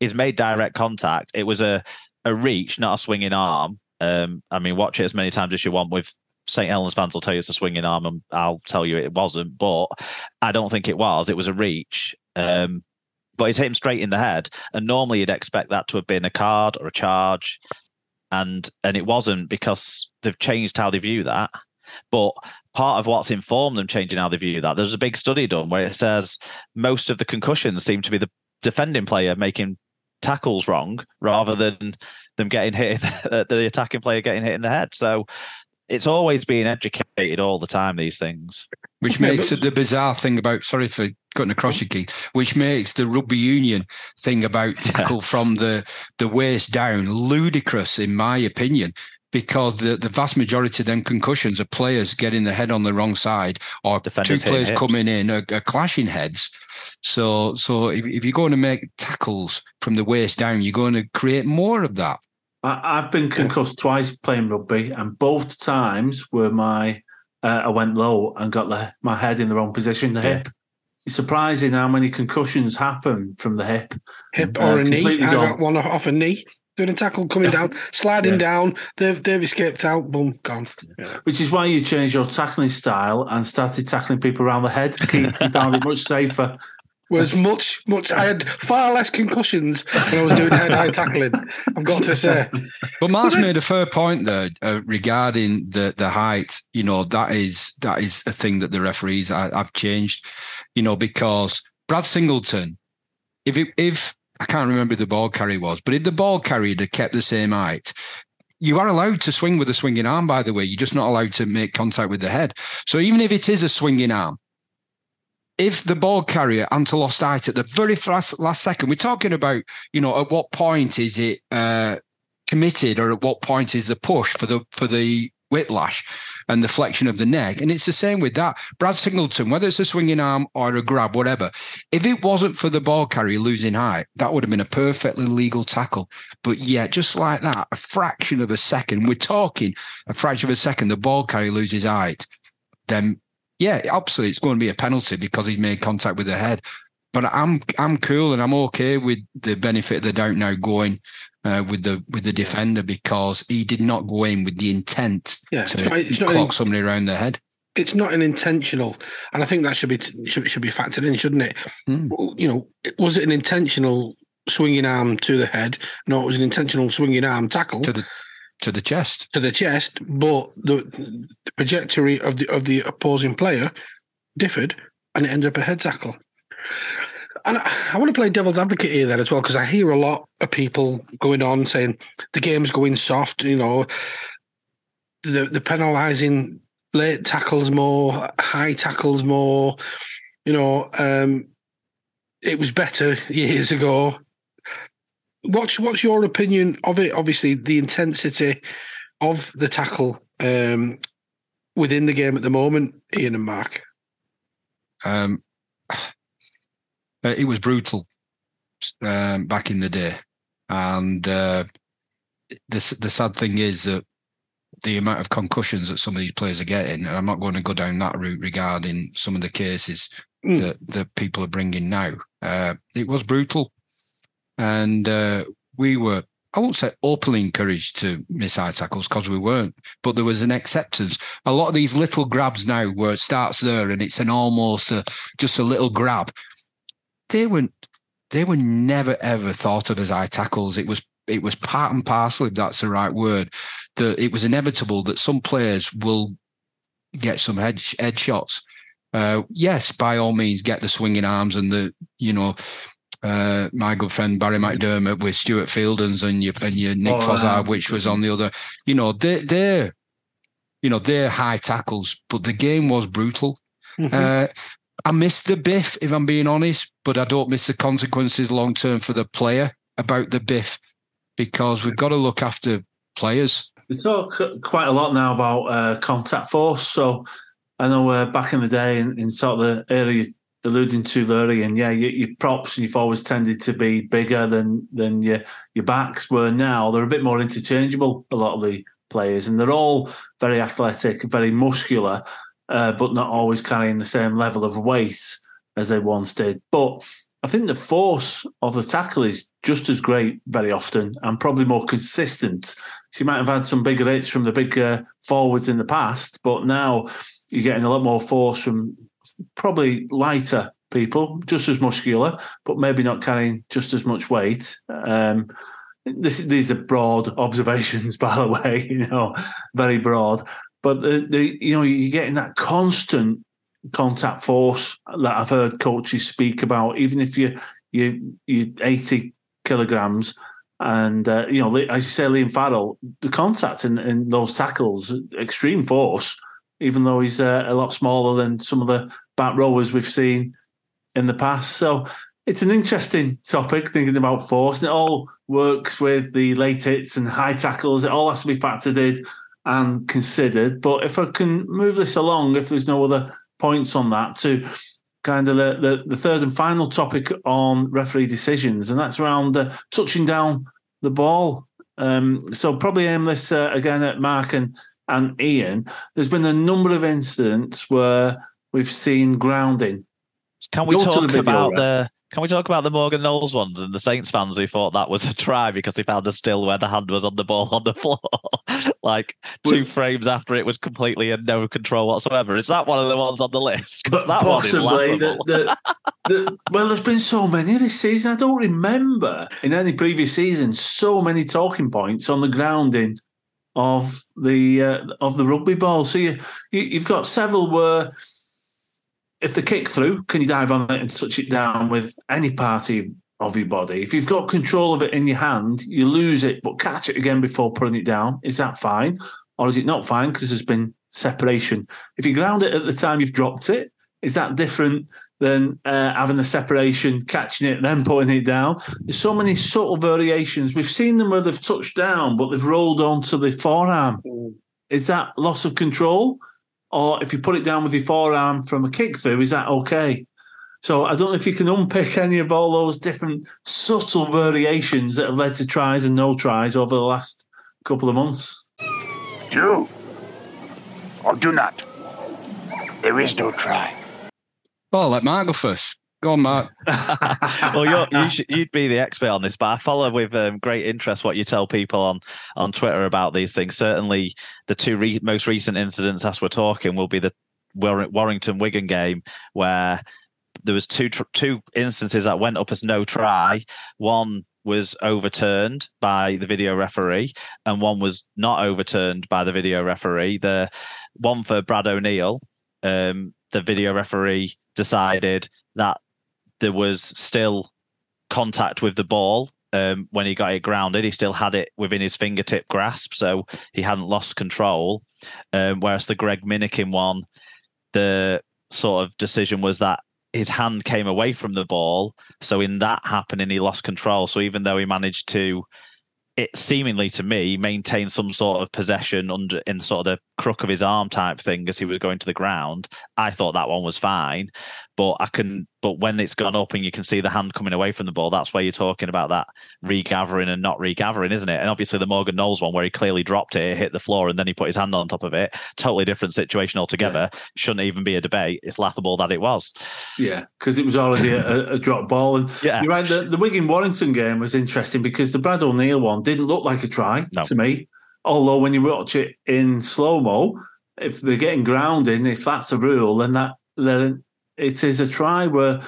S4: he's made direct contact it was a a reach not a swinging arm um, I mean, watch it as many times as you want. With St. Helens fans will tell you it's a swinging arm, and I'll tell you it wasn't. But I don't think it was. It was a reach. Um, but he's hit him straight in the head, and normally you'd expect that to have been a card or a charge, and and it wasn't because they've changed how they view that. But part of what's informed them changing how they view that, there's a big study done where it says most of the concussions seem to be the defending player making tackles wrong rather than them getting hit, in, the attacking player getting hit in the head. So it's always being educated all the time. These things.
S3: Which makes it the bizarre thing about sorry for cutting across mm. you, Keith, which makes the rugby union thing about tackle from the the waist down ludicrous, in my opinion. Because the, the vast majority of them concussions are players getting the head on the wrong side or
S4: Defenders
S3: two players coming in are, are clashing heads. So so if, if you're going to make tackles from the waist down, you're going to create more of that.
S2: I, I've been concussed twice playing rugby, and both times were my uh, I went low and got the, my head in the wrong position, the
S4: Yeah.
S2: hip. It's surprising how many concussions happen from the hip.
S1: Hip
S2: Uh,
S1: or a knee. I got one off, off a knee. Doing a tackle, coming down, sliding
S2: Yeah.
S1: down. They've, they've escaped out. Boom, gone.
S2: Which is why you changed your tackling style and started tackling people around the head. Keith, you found it much safer.
S1: Was much, much. I had far less concussions when I was doing head-high tackling. I've got to say.
S3: But Mark's made a fair point there uh, regarding the the height. You know that is that is a thing that the referees I, I've changed. You know because Brad Singleton, if it, if I can't remember who the ball carrier was, but if the ball carrier had kept the same height. You are allowed to swing with a swinging arm, by the way. You're just not allowed to make contact with the head. So even if it is a swinging arm, if the ball carrier and lost height at the very last, last second, we're talking about, you know, at what point is it uh, committed or at what point is the push for the for the whiplash and the flexion of the neck. And it's the same with that. Brad Singleton, whether it's a swinging arm or a grab, whatever, if it wasn't for the ball carrier losing height, that would have been a perfectly legal tackle. But yeah, just like that, a fraction of a second, we're talking a fraction of a second, the ball carrier loses height, then yeah, absolutely, it's going to be a penalty because he's made contact with the head. But I'm I'm cool and I'm okay with the benefit of the doubt now going uh, with the with the defender because he did not go in with the intent
S1: Yeah, it's
S3: to
S1: not- it's not
S3: clock
S1: in-
S3: somebody around the head.
S1: It's not an intentional, and I think that should be should, should be factored in, shouldn't it?
S3: Hmm.
S1: You know, was it an intentional swinging arm to the head? No, it was an intentional swinging arm tackle
S3: to the to the chest.
S1: to the chest, but the, the trajectory of the of the opposing player differed, and it ended up a head tackle. And I, want to play devil's advocate here then as well because I hear a lot of people going on saying the game's going soft. You know, the the penalising late tackles more, high tackles more. You know, um, it was better years ago. What's what's your opinion of it? Obviously, the intensity of the tackle um, within the game at the moment, Ian and Mark.
S3: Um, uh, it was brutal um, back in the day, and uh, the the sad thing is that the amount of concussions that some of these players are getting, and I'm not going to go down that route regarding some of the cases
S1: Mm.
S3: that that people are bringing now. Uh, it was brutal, and uh, we were. I won't say openly encouraged to miss high tackles because we weren't, but there was an acceptance. A lot of these little grabs now, where it starts there and it's an almost a, just a little grab, they were they were never ever thought of as high tackles. It was it was part and parcel, if that's the right word. That it was inevitable that some players will get some head head shots. Uh, yes, by all means, get the swinging arms and the you know uh, my good friend Barrie McDermott with Stuart Fieldens and your and your Nick
S2: Oh,
S3: Fozzard,
S2: um,
S3: which was on the other. You know, they they're you know they're high tackles, but the game was brutal.
S1: Mhm.
S3: Uh, I miss the biff, if I'm being honest, but I don't miss the consequences long term for the player about the biff because we've got to look after players.
S2: We talk quite a lot now about uh, contact force. So I know uh, back in the day, in, in sort of the area alluding to Lurie, and yeah, your, your props, and you've always tended to be bigger than than your your backs were. Now they're a bit more interchangeable. A lot of the players, and they're all very athletic, very muscular, uh, but not always carrying the same level of weight as they once did. But I think the force of the tackle is just as great very often, and probably more consistent. So you might have had some bigger hits from the big uh, forwards in the past, but now you're getting a lot more force from probably lighter people, just as muscular, but maybe not carrying just as much weight. Um, this, these are broad observations, by the way, you know, very broad. But the, the you know you're getting that constant contact force that I've heard coaches speak about. Even if you you you 80 kilograms, and uh, you know, as you say, Liam Farrell, the contact in, in those tackles, extreme force. Even though he's uh, a lot smaller than some of the back rowers we've seen in the past, so it's an interesting topic, thinking about force, and it all works with the late hits and high tackles. It all has to be factored in and considered. But if I can move this along, if there's no other points on that, to kind of the, the, the third and final topic on referee decisions, and that's around uh, touching down the ball. Um, so probably aim this uh, again at Mark and, and Ian. There's been a number of incidents where we've seen grounding.
S4: Can we Go talk the about ref. the can we talk about the Morgan Knowles ones and the Saints fans who thought that was a try because they found a still where the hand was on the ball on the floor, like two frames after it was completely in no control whatsoever? Is that one of the ones on the list?
S2: That possibly. The, the, the, well, there's been so many this season. I don't remember in any previous season so many talking points on the grounding of the uh, of the rugby ball. So you, you you've got several where if the kick through, can you dive on it and touch it down with any party of your body? If you've got control of it in your hand, you lose it, but catch it again before putting it down. Is that fine? Or is it not fine because there's been separation? If you ground it at the time you've dropped it, is that different than uh, having the separation, catching it, then putting it down? There's so many subtle variations. We've seen them where they've touched down, but they've rolled onto the forearm. Mm. Is that loss of control? Or if you put it down with your forearm from a kick through, is that okay? So I don't know if you can unpick any of all those different subtle variations that have led to tries and no tries over the last couple of months.
S5: Do or do not. There is no try.
S3: Well, let Mark go first. Go on, Mark.
S4: well, you're, you should, you'd be the expert on this, but I follow with um, great interest what you tell people on on Twitter about these things. Certainly, the two re- most recent incidents as we're talking will be the Warrington Wigan game where there was two tr- two instances that went up as no try. One was overturned by the video referee, and one was not overturned by the video referee. The one for Brad O'Neill, um, the video referee decided that there was still contact with the ball um, when he got it grounded. He still had it within his fingertip grasp, so he hadn't lost control. Um, whereas the Greg Minikin one, the sort of decision was that his hand came away from the ball. So in that happening, he lost control. So even though he managed to it seemingly to me maintain some sort of possession under in sort of the crook of his arm type thing as he was going to the ground. I thought that one was fine, but I can. But when it's gone up and you can see the hand coming away from the ball, that's where you're talking about that regathering and not regathering, isn't it? And obviously the Morgan Knowles one where he clearly dropped it, it hit the floor, and then he put his hand on top of it. Totally different situation altogether. Yeah. Shouldn't even be a debate. It's laughable that it was.
S2: Yeah, because it was already a, a, drop ball. And yeah, you're right. The, the Wigan Warrington game was interesting because the Brad O'Neill one didn't look like a try no. to me. Although when you watch it in slow mo, if they're getting grounding, if that's a rule, then that then it is a try where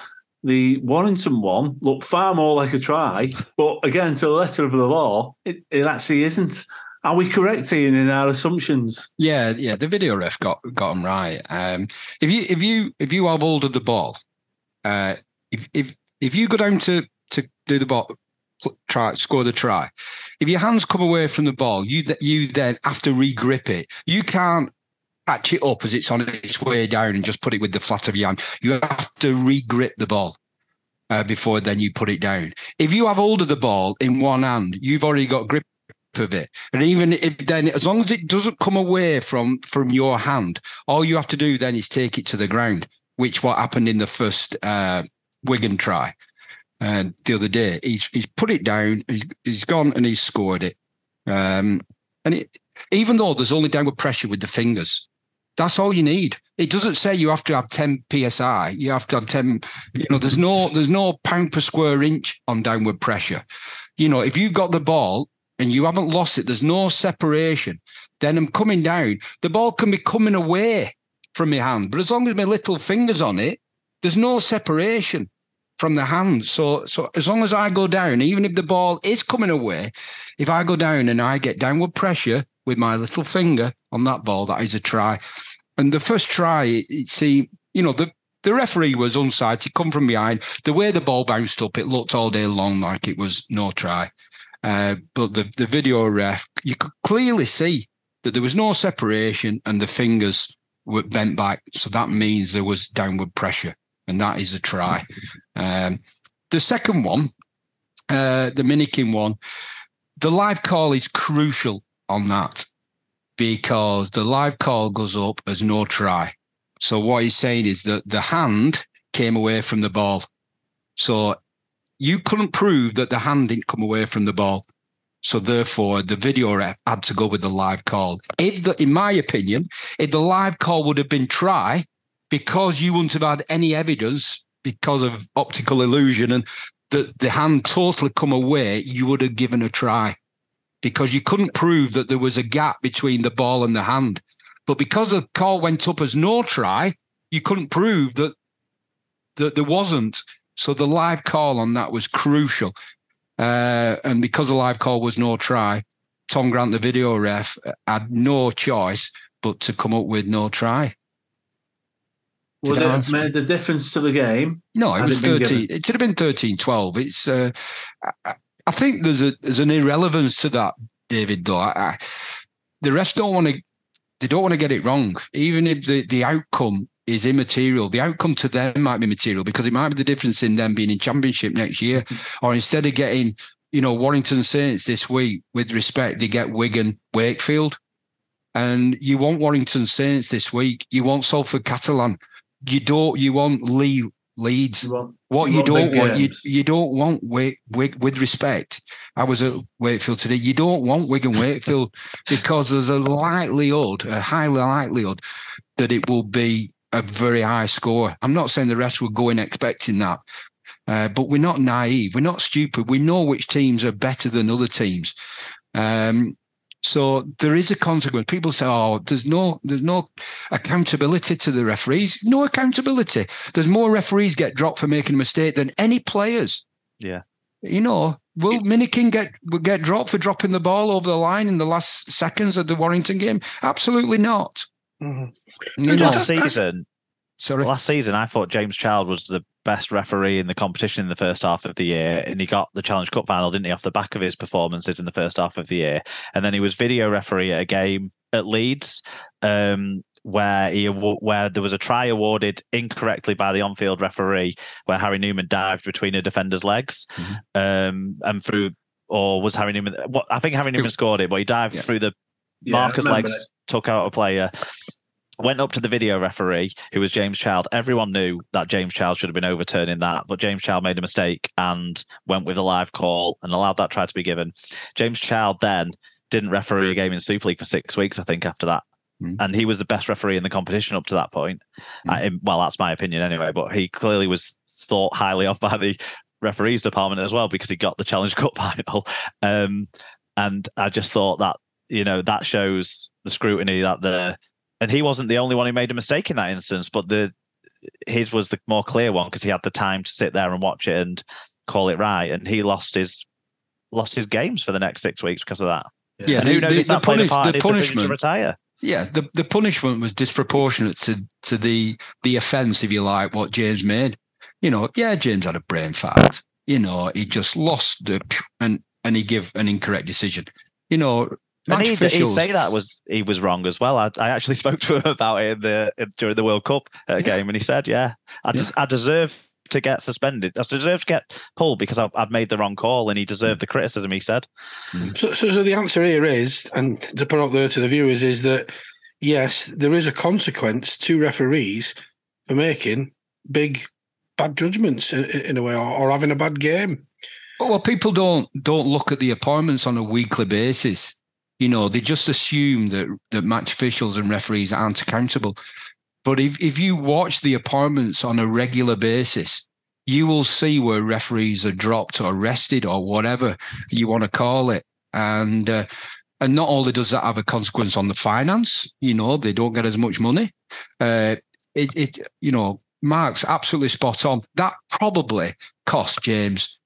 S2: the Warrington one looked far more like a try, but again, to the letter of the law, it, it actually isn't. Are we correct, Ian, in our assumptions?
S3: Yeah, yeah. The video ref got got them right. Um, if you if you if you have of the ball, uh, if if if you go down to to do the ball, try score the try. If your hands come away from the ball, you you then have to re-grip it. You can't catch it up as it's on its way down and just put it with the flat of your hand. You have to re-grip the ball uh, before then you put it down. If you have hold of the ball in one hand, you've already got grip of it. And even if then, as long as it doesn't come away from from your hand, all you have to do then is take it to the ground, which what happened in the first uh, Wigan try. Uh, the other day, he's he's put it down, he's, he's gone and he's scored it. Um, and it, even though there's only downward pressure with the fingers, that's all you need. It doesn't say you have to have 10 psi. You have to have 10. You know, there's no there's no pound per square inch on downward pressure. You know, if you've got the ball and you haven't lost it, there's no separation. Then I'm coming down. The ball can be coming away from my hand, but as long as my little fingers on it, there's no separation from the hand. So so as long as I go down, even if the ball is coming away, if I go down and I get downward pressure, with my little finger on that ball. That is a try. And the first try, seemed, you know, the, the referee was onside. He come from behind. The way the ball bounced up, it looked all day long like it was no try. Uh, but the, the video ref, you could clearly see that there was no separation and the fingers were bent back. So that means there was downward pressure, and that is a try. Um, the second one, uh, the Minikin one, the live call is crucial on that because the live call goes up as no try. So what he's saying is that the hand came away from the ball. So you couldn't prove that the hand didn't come away from the ball. So therefore, the video ref had to go with the live call. If, the, in my opinion, if the live call would have been try, because you wouldn't have had any evidence because of optical illusion and the, the hand totally come away, you would have given a try because you couldn't prove that there was a gap between the ball and the hand. But because the call went up as no try, you couldn't prove that that there wasn't. So the live call on that was crucial. Uh, and because the live call was no try, Tom Grant, the video ref, had no choice but to come up with no try.
S2: Would it have made the difference to the game?
S3: No, it was 13. It should have been 13 12. It's, uh, I, I, think there's a there's an irrelevance to that, David, though. I, I, the rest don't want to, they don't want to get it wrong. Even if the, the outcome is immaterial, the outcome to them might be material because it might be the difference in them being in championship next year. Mm-hmm. Or instead of getting, you know, Warrington Saints this week, with respect, they get Wigan, Wakefield. And you want Warrington Saints this week. You want Salford Catalan you don't you want Leigh Leeds. You want, what you, you don't want, you, you don't want Wake, with respect. I was at Wakefield today. You don't want Wigan Wakefield because there's a likelihood, a high likelihood, that it will be a very high score. I'm not saying the rest will go in expecting that, uh, but we're not naive. We're not stupid. We know which teams are better than other teams. Um, so there is a consequence. People say, "Oh, there's no, there's no accountability to the referees." No accountability. There's more referees get dropped for making a mistake than any players.
S4: Yeah.
S3: You know, will Minikin get will get dropped for dropping the ball over the line in the last seconds of the Warrington game? Absolutely not.
S4: Mm-hmm. You know, last season,
S3: sorry,
S4: last season I thought James Child was the best referee in the competition in the first half of the year, and he got the Challenge Cup final, didn't he, off the back of his performances in the first half of the year? And then he was video referee at a game at Leeds, um, where he where there was a try awarded incorrectly by the on-field referee, where Harry Newman dived between a defender's legs, mm-hmm. um, and through, or was Harry Newman? What I think Harry Newman scored it, but he dived yeah. through the yeah, marker's legs, took out a player went up to the video referee, who was James Child. Everyone knew that James Child should have been overturning that, but James Child made a mistake and went with a live call and allowed that try to be given. James Child then didn't referee a game in Super League for six weeks, I think, after that. Mm. And he was the best referee in the competition up to that point. Mm. Well, that's my opinion anyway, but he clearly was thought highly of by the referees department as well because he got the Challenge Cup final. Um, and I just thought that, you know, that shows the scrutiny that the and he wasn't the only one who made a mistake in that instance, but the his was the more clear one because he had the time to sit there and watch it and call it right, and he lost his lost his games for the next six weeks because of that.
S3: Yeah, the, the, the, punish, the punishment
S4: retire.
S3: Yeah, the, the punishment was disproportionate to to the the offence, if you like, what James made. You know, yeah, James had a brain fart. You know, he just lost the and and he gave an incorrect decision. You know,
S4: and he, he say that was he was wrong as well. I, I actually spoke to him about it in the in, during the World Cup uh, yeah. game, and he said, "Yeah, I, yeah. I deserve to get suspended. I deserve to get pulled because I've, I've made the wrong call, and he deserved mm. the criticism." He said.
S1: Mm. So, so, so the answer here is, and to put out there to the viewers, is that yes, there is a consequence to referees for making big bad judgments in, in a way, or, or having a bad game.
S3: Well, people don't don't look at the appointments on a weekly basis you know, they just assume that that match officials and referees aren't accountable. But if, if you watch the appointments on a regular basis, you will see where referees are dropped or arrested or whatever you want to call it. And uh, and not only does that have a consequence on the finance, you know, they don't get as much money. Uh, it, it, you know, Mark's absolutely spot on. That probably cost James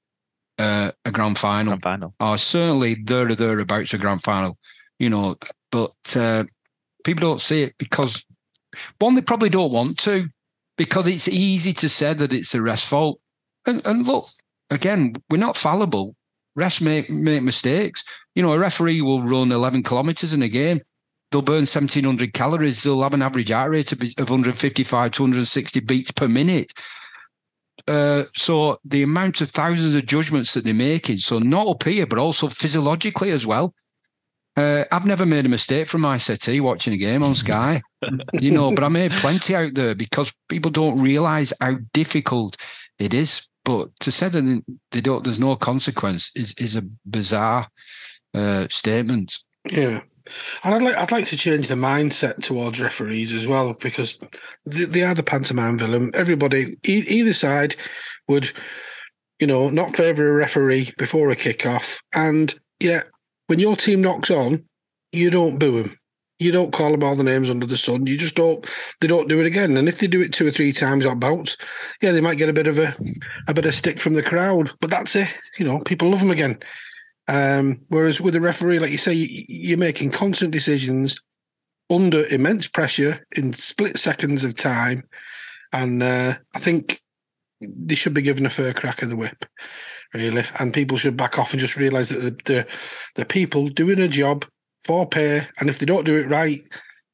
S3: uh, a grand final.
S4: Grand final.
S3: Or certainly there or thereabouts a grand final, you know. But uh, people don't see it because one, they probably don't want to, because it's easy to say that it's the ref's fault. And, and look, again, we're not fallible. Refs make make mistakes. You know, a referee will run 11 kilometres in a game. They'll burn 1,700 calories. They'll have an average heart rate of 155 to 160 beats per minute Uh, so the amount of thousands of judgments that they're making, so not up here, but also physiologically as well. Uh, I've never made a mistake from my city watching a game on Sky, you know, but I made plenty out there because people don't realise how difficult it is. But to say that they don't, there's no consequence is is a bizarre uh, statement.
S1: Yeah. And I'd like I'd like to change the mindset towards referees as well because they, they are the pantomime villain. Everybody, e- either side, would you know not favour a referee before a kick-off, and yeah, when your team knocks on, you don't boo him. You don't call them all the names under the sun. You just don't. They don't do it again. And if they do it two or three times on bouts, yeah, they might get a bit of a a bit of stick from the crowd. But that's it. You know, people love them again. Um, whereas with a referee, like you say, you're making constant decisions under immense pressure in split seconds of time, and uh, I think they should be given a fair crack of the whip, really. And people should back off and just realise that the, the people doing a job for pay, and if they don't do it right,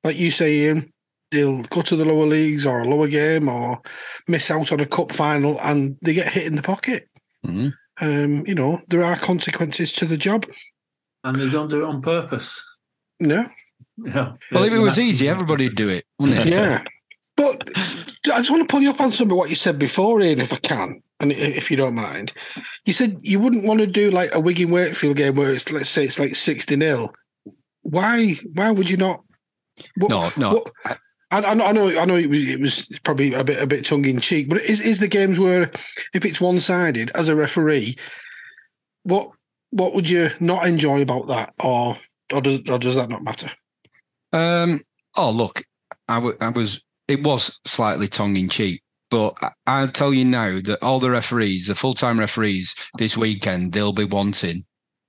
S1: like you say, Ian, they'll go to the lower leagues or a lower game or miss out on a cup final, and they get hit in the pocket. Mm-hmm um, you know, there are consequences to the job.
S2: And they don't do it on purpose.
S1: No.
S3: Yeah. Well, if it was easy, everybody'd do it, wouldn't
S1: it? yeah. But I just want to pull you up on some of what you said before, Ian, if I can, and if you don't mind. You said you wouldn't want to do like a Wigan Wakefield game where it's let's say it's like sixty 0 Why? Why would you not?
S3: What, no, no. What,
S1: I, I, know, I know, it was it was probably a bit a bit tongue in cheek, but is is the games where if it's one sided as a referee, what what would you not enjoy about that, or or does or does that not matter?
S3: Um. Oh, look, I, w- I was it was slightly tongue in cheek, but I, will tell you now that all the referees, the full time referees this weekend, they'll be wanting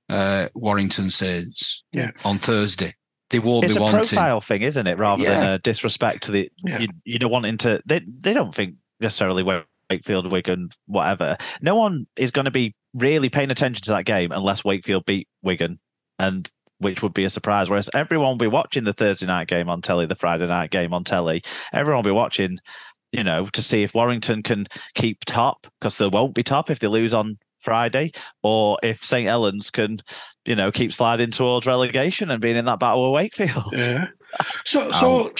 S3: uh, Warrington Saints
S1: yeah.
S3: on Thursday they won't
S4: it's
S3: be
S4: a profile thing, isn't it? Rather yeah. than a disrespect to the yeah. you, you don't wanting to. They they don't think necessarily Wakefield, Wigan, whatever. No one is going to be really paying attention to that game unless Wakefield beat Wigan, and which would be a surprise. Whereas everyone will be watching the Thursday night game on telly, the Friday night game on telly. Everyone will be watching, you know, to see if Warrington can keep top because they won't be top if they lose on Friday, or if St. Helens can, you know, keep sliding towards relegation and being in that battle with Wakefield.
S1: Yeah. So, so.
S3: Um,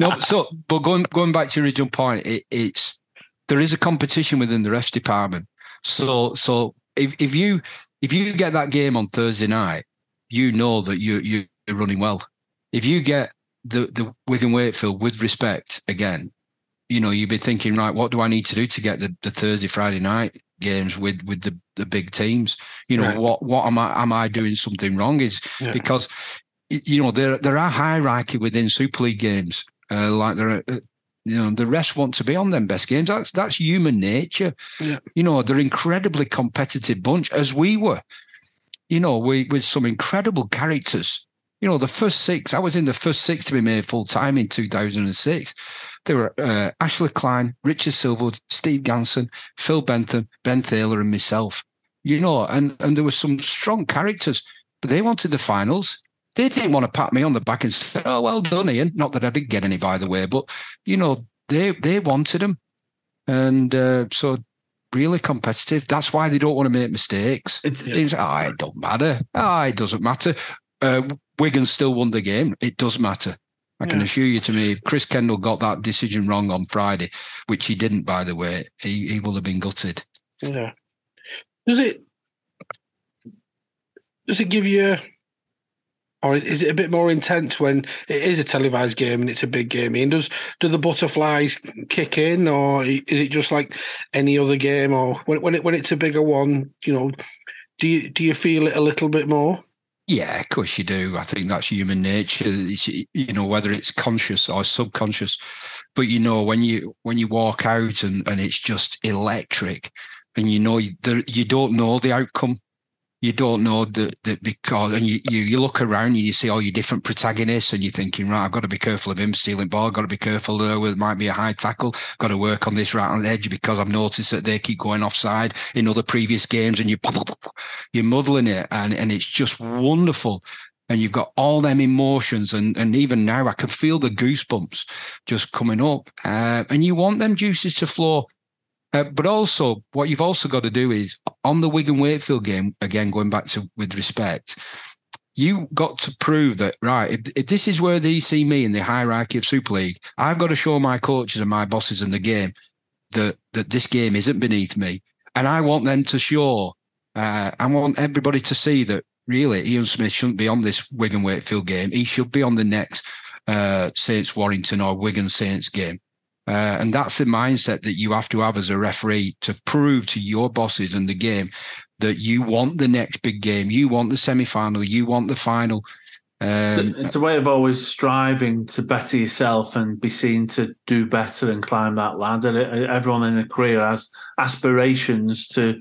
S3: no, so but going going back to your original point, it, it's there is a competition within the refs department. So so if if you if you get that game on Thursday night, you know that you you're running well. If you get the the Wigan Wakefield with respect again, you know, you'd be thinking, right, what do I need to do to get the, the Thursday, Friday night games with with the, the big teams? You know, right. what what am I am I doing something wrong? Is yeah. because you know there there are hierarchy within Super League games. Uh, like there are, uh, you know, the rest want to be on them best games. That's that's human nature.
S1: Yeah.
S3: You know, they're incredibly competitive bunch as we were. You know, we with some incredible characters. You know, the first six. I was in the first six to be made full time in 2006 there were uh, Ashley Klein, Richard Silverwood, Steve Ganson, Phil Bentham, Ben Thaler, and myself. You know, and, and there were some strong characters, but they wanted the finals. They didn't want to pat me on the back and say, "Oh, well done, Ian." Not that I didn't get any, by the way, but you know, they they wanted them, and uh, so really competitive. That's why they don't want to make mistakes. It's, it's oh, it don't matter. Oh, it doesn't matter. Uh, Wigan still won the game. It does matter. I can assure you to me, Chris Kendall got that decision wrong on Friday, which he didn't, by the way. He, he will have been gutted.
S1: Yeah. Does it does it give you or is it a bit more intense when it is a televised game and it's a big game? And does do the butterflies kick in, or is it just like any other game? Or when when it when it's a bigger one, you know, do you do you feel it a little bit more?
S3: Yeah, of course you do. I think that's human nature. It's, you know, whether it's conscious or subconscious, but you know when you when you walk out and and it's just electric, and you know you, you don't know the outcome you don't know that that because and you, you you look around and you see all your different protagonists and you're thinking right I've got to be careful of him stealing ball I've got to be careful there it might be a high tackle I've got to work on this right on the edge because I've noticed that they keep going offside in other previous games and you you're muddling it and and it's just wonderful. And you've got all them emotions and and even now i can feel the goosebumps just coming up. Uh, and you want them juices to flow uh, but also what you've also got to do is on the wigan wakefield game again going back to with respect you got to prove that right if, if this is where they see me in the hierarchy of super league i've got to show my coaches and my bosses in the game that that this game isn't beneath me and i want them to show uh, I want everybody to see that really, Ian Smith shouldn't be on this Wigan Wakefield game. He should be on the next uh, Saints Warrington or Wigan Saints game. Uh, and that's the mindset that you have to have as a referee to prove to your bosses and the game that you want the next big game, you want the semi final, you want the final.
S2: Um, it's, a, it's, a, way of always striving to better yourself and be seen to do better and climb that ladder. Everyone in a career has aspirations to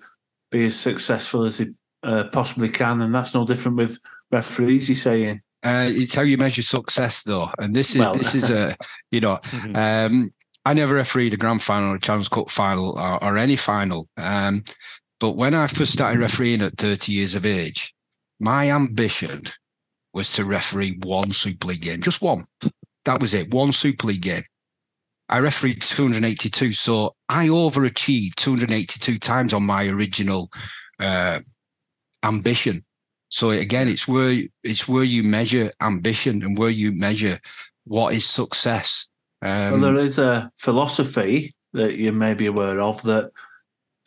S2: be as successful as they uh, possibly can, and that's no different with referees. You saying?
S3: Uh, it's how you measure success, though, and this is well. this is a you know. Mm-hmm. Um, I never refereed a grand final or a Challenge Cup final or, or any final. Um, but when I first started refereeing at 30 years of age, my ambition was to referee one Super League game, just one. That was it, one Super League game. I refereed 282, so I overachieved 282 times on my original uh, ambition. So again, it's where it's where you measure ambition and where you measure what is success.
S2: Um, well, there is a philosophy that you may be aware of that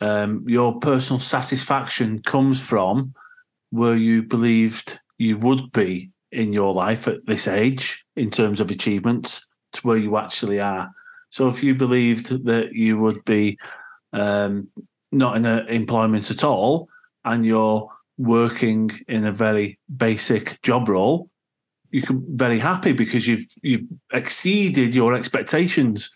S2: um, your personal satisfaction comes from where you believed you would be in your life at this age in terms of achievements to where you actually are. So if you believed that you would be um, not in a, employment at all and you're working in a very basic job role, you can be very happy because you've you've exceeded your expectations.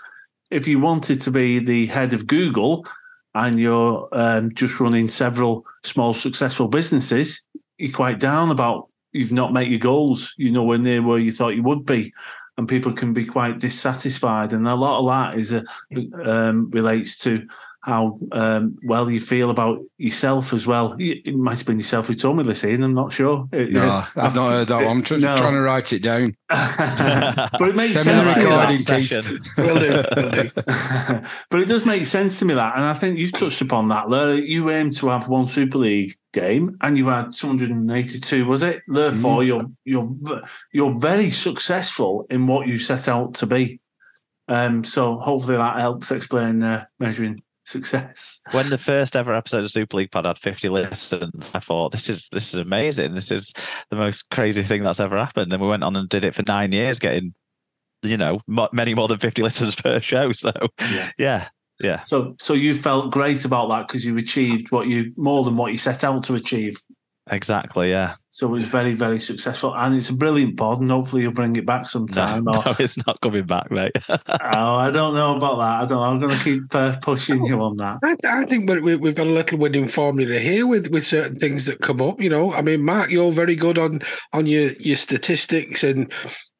S2: If you wanted to be the head of Google and you're um, just running several small successful businesses, you're quite down about you've not met your goals. You're nowhere near where you thought you would be, and people can be quite dissatisfied. And a lot of that is a, um, relates to how um, well you feel about yourself as well. It might have been yourself who told me this, Ian. I'm not sure.
S3: No, I've not heard that one. I'm tr- no. trying to write it down.
S2: but it makes sense. Will do, will do. but it does make sense to me that, and I think you've touched upon that. Larry, you aim to have one Super League game, and you had 282. Was it? Therefore, mm. you're you're you're very successful in what you set out to be. Um, so hopefully that helps explain uh, measuring success.
S4: When the first ever episode of Super League Pod had 50 listens, I thought this is this is amazing. This is the most crazy thing that's ever happened. And we went on and did it for nine years, getting you know many more than 50 listens per show. So yeah, yeah. yeah.
S2: So so you felt great about that because you achieved what you more than what you set out to achieve.
S4: Exactly, yeah.
S2: So it was very, very successful, and it's a brilliant pod, and hopefully you'll bring it back sometime.
S4: No, or... no it's not coming back, mate.
S2: oh, I don't know about that. I don't. Know. I'm going to keep uh, pushing you on that.
S1: I, I think we, we've got a little winning formula here with with certain things that come up. You know, I mean, Mark, you're very good on on your your statistics and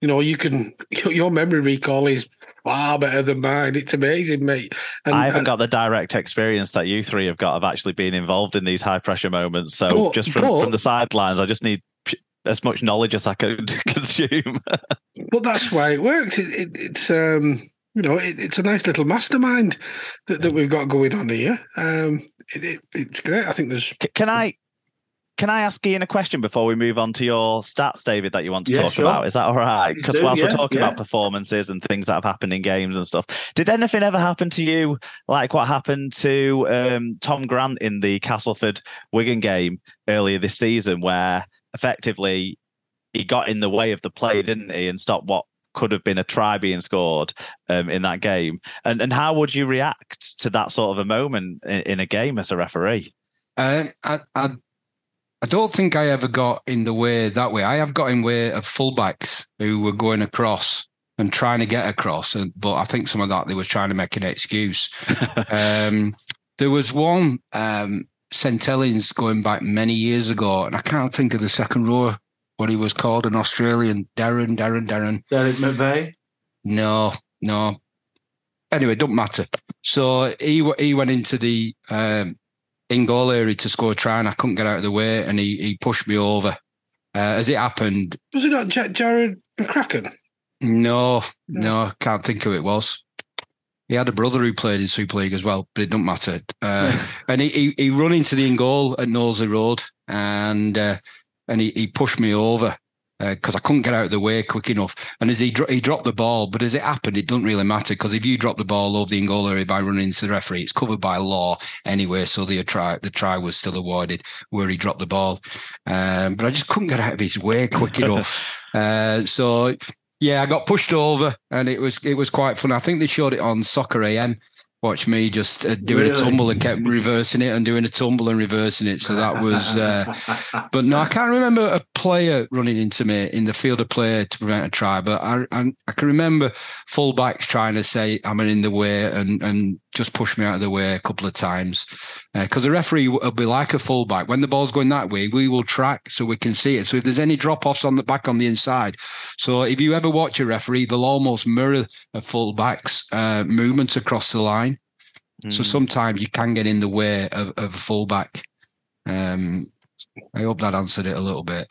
S1: you know, you can your memory recall is far better than mine. It's amazing, mate.
S4: And, I haven't and, got the direct experience that you three have got of actually being involved in these high pressure moments. So but, just from, but, from the sidelines, I just need as much knowledge as I could consume.
S1: well, that's why it works. It, it, it's um, you know, it, it's a nice little mastermind that, that we've got going on here. Um, it's great. I think there's.
S4: Can I can I ask Ian a question before we move on to your stats, David, that you want to yeah, talk sure. about? Is that all right? Because whilst yeah, we're talking yeah. about performances and things that have happened in games and stuff, did anything ever happen to you like what happened to um, Tom Grant in the Castleford Wigan game earlier this season, where effectively he got in the way of the play, didn't he, and stopped what could have been a try being scored um, in that game? And and how would you react to that sort of a moment in, in a game as a referee?
S3: Uh, I, I I don't think I ever got in the way that way. I have got in the way of fullbacks who were going across and trying to get across, and but I think some of that they were trying to make an excuse. um, there was one um, St going back many years ago, and I can't think of the second row what he was called, an Australian Darren, Darren, Darren.
S2: Derek McVeigh.
S3: No, no. Anyway, don't matter. So he he went into the um, in goal area to score a try, and I couldn't get out of the way, and he he pushed me over, Uh, as it happened,
S1: Was it not J- Jared McCracken?
S3: no, no, I can't think who it was. He had a brother who played in Super League as well, but it don't matter. Uh, and he, he he run into the in goal at Knowsley Road, and uh, and he, he pushed me over because I couldn't get out of the way quick enough. And as he dro- he dropped the ball, but as it happened, it doesn't really matter because if you drop the ball over the goal area by running into the referee, it's covered by law anyway. So the try the try was still awarded where he dropped the ball. Um, but I just couldn't get out of his way quick enough. Uh, so yeah, I got pushed over, and it was it was quite fun. I think they showed it on Soccer AM. Watch me just uh, doing a tumble and kept reversing it and doing a tumble and reversing it. So that was. Uh, but no, I can't remember a player running into me in the field of play to prevent a try. But I, I, I can remember fullbacks trying to say I'm in the way and and just push me out of the way a couple of times. Because the referee will be like a fullback. When the ball's going that way, we will track so we can see it. So if there's any drop offs on the back on the inside, so if you ever watch a referee, they'll almost mirror a fullback's uh, movement across the line. So
S4: Mm.
S3: sometimes you can get in the way of, of a fullback. Um, I hope that answered it a little bit.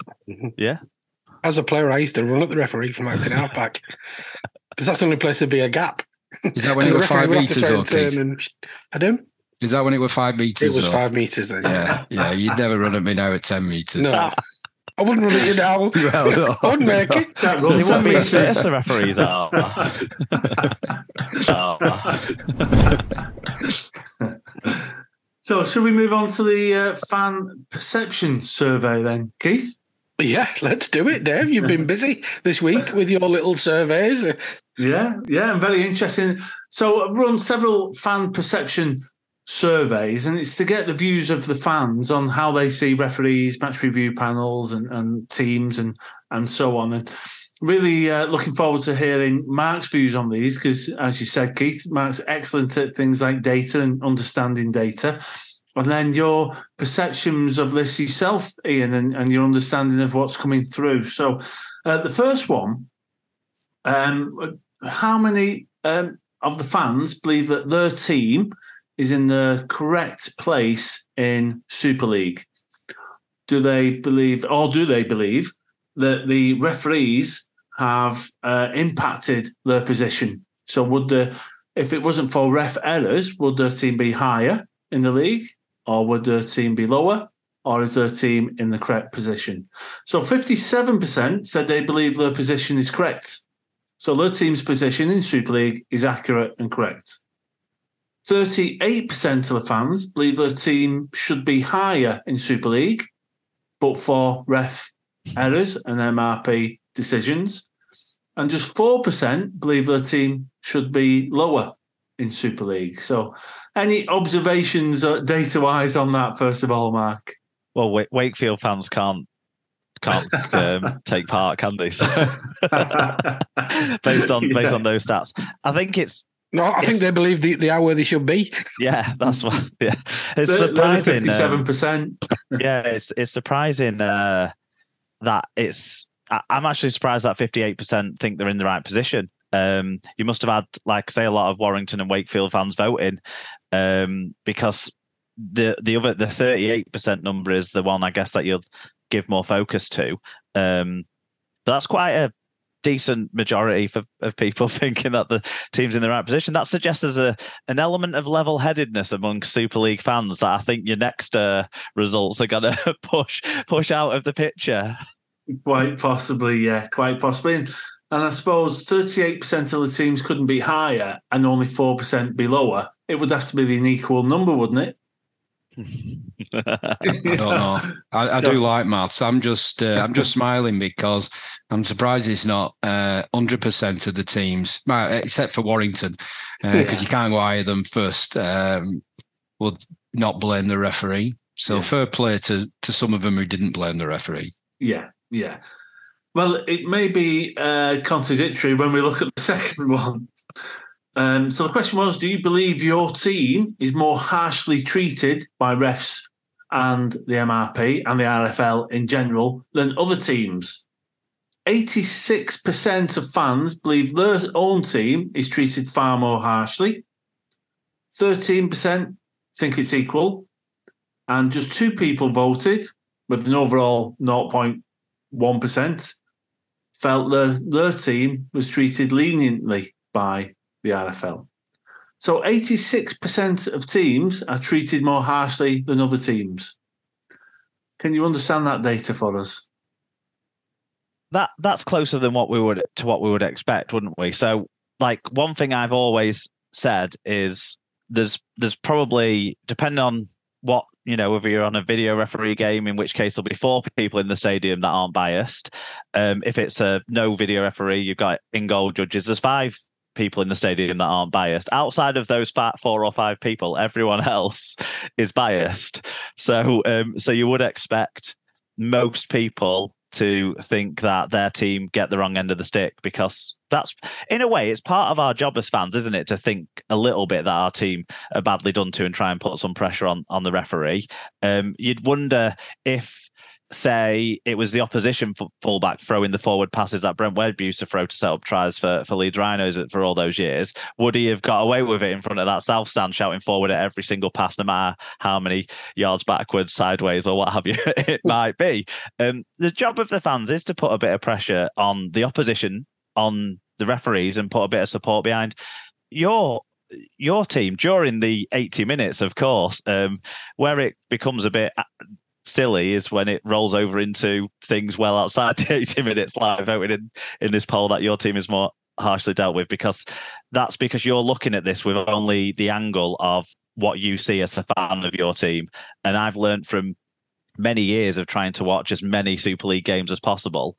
S4: yeah,
S1: As a player, I used to run at the referee from acting halfback because that's the only place there'd be a gap.
S3: Is that when it was five
S1: would have to
S3: meters?
S1: or and
S3: Okay.
S1: turn and- I do.
S3: Is that when it was five meters?
S1: It was
S3: though?
S1: five meters then.
S3: Yeah, yeah. You'd never run at me now at ten meters.
S1: No, I wouldn't run at you now.
S3: Well, no.
S1: I wouldn't make it.
S2: That
S4: They
S2: runs
S4: wouldn't be
S2: meters.
S4: as the referees are. Oh.
S2: So, should we move on to the uh, fan perception survey then, Keith?
S1: Yeah, let's do it, Dave. You've been busy this week with your little surveys.
S2: Yeah, yeah, and very interesting. So, I've run several fan perception surveys, and it's to get the views of the fans on how they see referees, match review panels, and, and teams, and and so on. And really uh, looking forward to hearing Mark's views on these because, as you said, Keith, Mark's excellent at things like data and understanding data. And then your perceptions of this yourself, Ian, and, and your understanding of what's coming through. So, uh, the first one um, how many um, of the fans believe that their team is in the correct place in Super League? Do they believe, or do they believe, that the referees have uh, impacted their position? So, would the if it wasn't for ref errors, would their team be higher in the league, or would their team be lower, or is their team in the correct position? So, fifty-seven percent said they believe their position is correct. So their team's position in Super League is accurate and correct. 38% of the fans believe their team should be higher in Super League, but for ref errors and MRP decisions. And just 4% believe their team should be lower in Super League. So, any observations uh, data wise on that, first of all, Mark?
S4: well, Wa- Wakefield fans can't can't um, take part, can they? So, based on based on those stats, I think it's
S1: No, I
S4: Yes.
S1: think they believe they, they are where they should be.
S4: yeah, that's what yeah. It's
S2: They're- they're
S4: surprising. um,
S2: 57%.
S4: yeah, it's it's surprising uh, that it's. I- I'm actually surprised that 58% think they're in the right position. Um, you must have had, like, say, a lot of Warrington and Wakefield fans voting, um, because the the other the 38% number is the one I guess that you'll give more focus to. Um, that's quite a decent majority for, of people thinking that the team's in the right position. That suggests there's a an element of level headedness among Super League fans that I think your next uh, results are going to push push out of the picture.
S2: Quite possibly, yeah, quite possibly. And, and I suppose 38% of the teams couldn't be higher and only 4% be lower. It would have to be an equal number, wouldn't it?
S3: I don't know. I, I do like maths. I'm just uh, I'm just smiling because I'm surprised it's not hundred percent of the teams, except for Warrington, because
S2: Yeah.
S3: you can't go higher than first. Um, will not blame the referee. So
S2: Yeah.
S3: fair play to to some of them who didn't blame the referee.
S2: Yeah, yeah. Well, it may be uh, contradictory when we look at the second one. Um, so the question was Do you believe your team is more harshly treated by refs and the MRP and the RFL in general than other teams? 86% of fans believe their own team is treated far more harshly. 13% think it's equal. And just two people voted with an overall 0.1% felt their, their team was treated leniently by the RFL. So 86% of teams are treated more harshly than other teams. Can you understand that data for us?
S4: That that's closer than what we would to what we would expect, wouldn't we? So, like one thing I've always said is there's there's probably depending on what you know whether you're on a video referee game in which case there'll be four people in the stadium that aren't biased um, if it's a no video referee you've got in goal judges there's five people in the stadium that aren't biased. Outside of those fat four or five people everyone else is biased. So um, so you would expect most people to think that their team get the wrong end of the stick because that's in a way it's part of our job as fans isn't it to think a little bit that our team are badly done to and try and put some pressure on on the referee. Um, you'd wonder if say it was the opposition fullback throwing the forward passes that Brent Webb used to throw to set up tries for, for Leeds Rhinos for all those years, would he have got away with it in front of that south stand, shouting forward at every single pass, no matter how many yards backwards, sideways, or what have you it might be? Um, the job of the fans is to put a bit of pressure on the opposition, on the referees, and put a bit of support behind your your team during the 80 minutes, of course, um, where it becomes a bit silly is when it rolls over into things well outside the 80 minutes like voted in in this poll that your team is more harshly dealt with because that's because you're looking at this with only the angle of what you see as a fan of your team. And i've learned from many years of trying to watch as many super league games as possible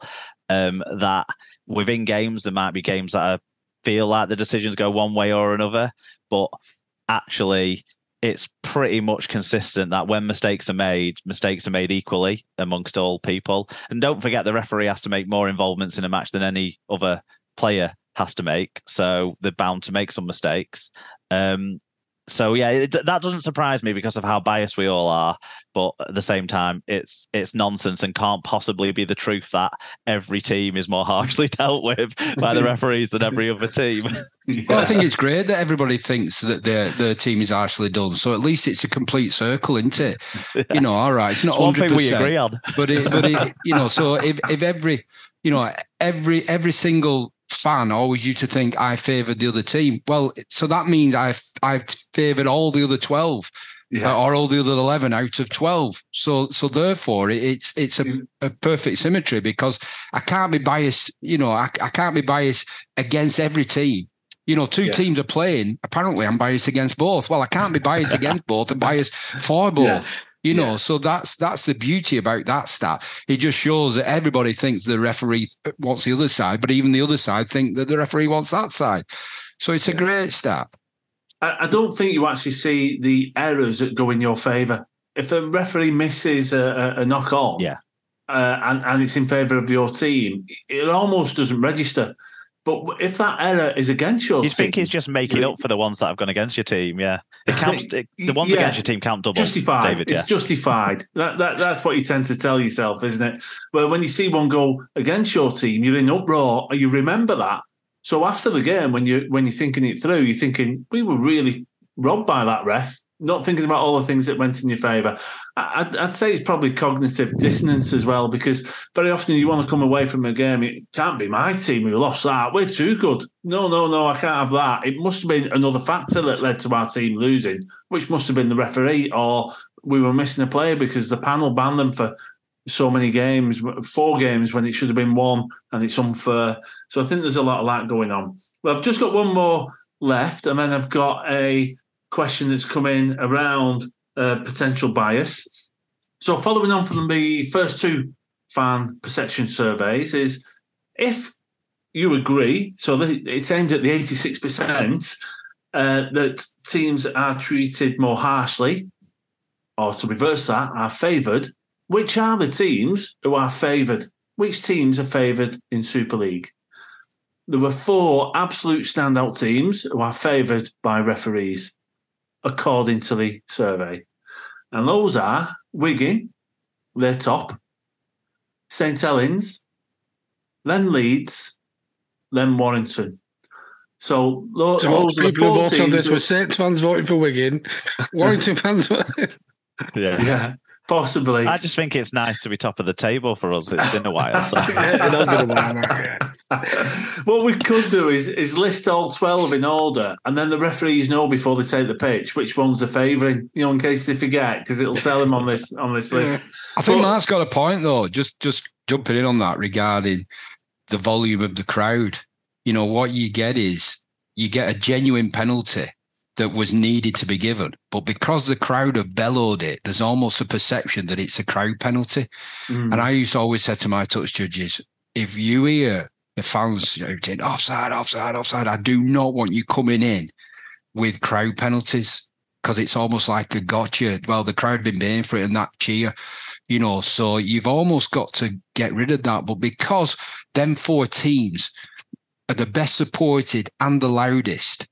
S4: um, that within games there might be games that are, feel like the decisions go one way or another but actually it's pretty much consistent that when mistakes are made, mistakes are made equally amongst all people. And don't forget, the referee has to make more involvements in a match than any other player has to make. So they're bound to make some mistakes. Um, so yeah, it, that doesn't surprise me because of how biased we all are. But at the same time, it's it's nonsense and can't possibly be the truth that every team is more harshly dealt with by the referees than every other team.
S3: Well, I think it's great that everybody thinks that their their team is harshly done. So at least it's a complete circle, isn't it? Yeah. You know, all right, it's not hundred percent. We agree on, but it, but it, you know, so if if every you know every every single fan always used to think I favoured the other team. Well, so that means I've I've favoured all the other twelve. Yeah. Uh, or all the other 11 out of 12 so so therefore it's it's a, a, perfect symmetry because i can't be biased you know I, I can't be biased against every team you know, two yeah. teams are playing. Apparently, I'm biased against both. Well, I can't be biased against both. I'm biased for both. Yeah. You know, yeah. so that's that's the beauty about that stat. It just shows that everybody thinks the referee wants the other side, but even the other side think that the referee wants that side. So it's a great stat.
S2: I, don't think you actually see the errors that go in your favour. If a referee misses a, a knock on,
S4: yeah,
S2: uh, and, and it's in favour of your team, it almost doesn't register. But if that error is against your
S4: you
S2: team,
S4: think he's just making up for the ones that have gone against your team? Yeah, it counts. It, the ones yeah. against your team count double.
S2: Justified.
S4: David,
S2: it's
S4: yeah.
S2: justified. That, that that's what you tend to tell yourself, isn't it? Well, when you see one go against your team, you're in uproar. You remember that. So after the game, when you when you're thinking it through, you're thinking we were really robbed by that ref not thinking about all the things that went in your favour. I'd, I'd, say it's probably cognitive dissonance as well, because very often you want to come away from a game. It can't be my team who lost that. We're too good. No, no, no, I can't have that. It must have been another factor that led to our team losing, which must have been the referee, or we were missing a player because the panel banned them for so many games, four games when it should have been one, and it's unfair. So I think there's a lot of that going on. Well, I've just got one more left, and then I've got a question that's come in around uh, potential bias. So, following on from the first two fan perception surveys, is if you agree, so it's aimed at the 86% uh, that teams are treated more harshly, or to reverse that, are favoured. Which are the teams who are favoured? Which teams are favoured in Super League? There were four absolute standout teams who are favoured by referees according to the survey. And those are Wigan, their top, St Helens, then Leeds, then Warrington. So, those,
S1: so
S2: those
S1: people who voted on this were Saints fans voting for Wigan, Warrington fans.
S4: yeah,
S2: yeah. Possibly.
S4: I just think it's nice to be top of the table for us. It's been a while. So.
S1: It has been a while
S2: what we could do is is list all twelve in order, and then the referees know before they take the pitch which ones they're favouring. You know, in case they forget, because it'll tell them on this on this list.
S3: I think
S2: But-
S3: Mark's got a point though. Just just jumping in on that regarding the volume of the crowd. You know what you get is you get a genuine penalty that was needed to be given, but because the crowd have bellowed it, there's almost a perception that it's a crowd penalty.
S2: Mm.
S3: And I used to always say to my touch judges, if you hear the fans shouting offside, offside, offside, I do not want you coming in with crowd penalties because it's almost like a gotcha. Well, the crowd been paying for it and that cheer, you know. So you've almost got to get rid of that. But because them four teams are the best supported and the loudest,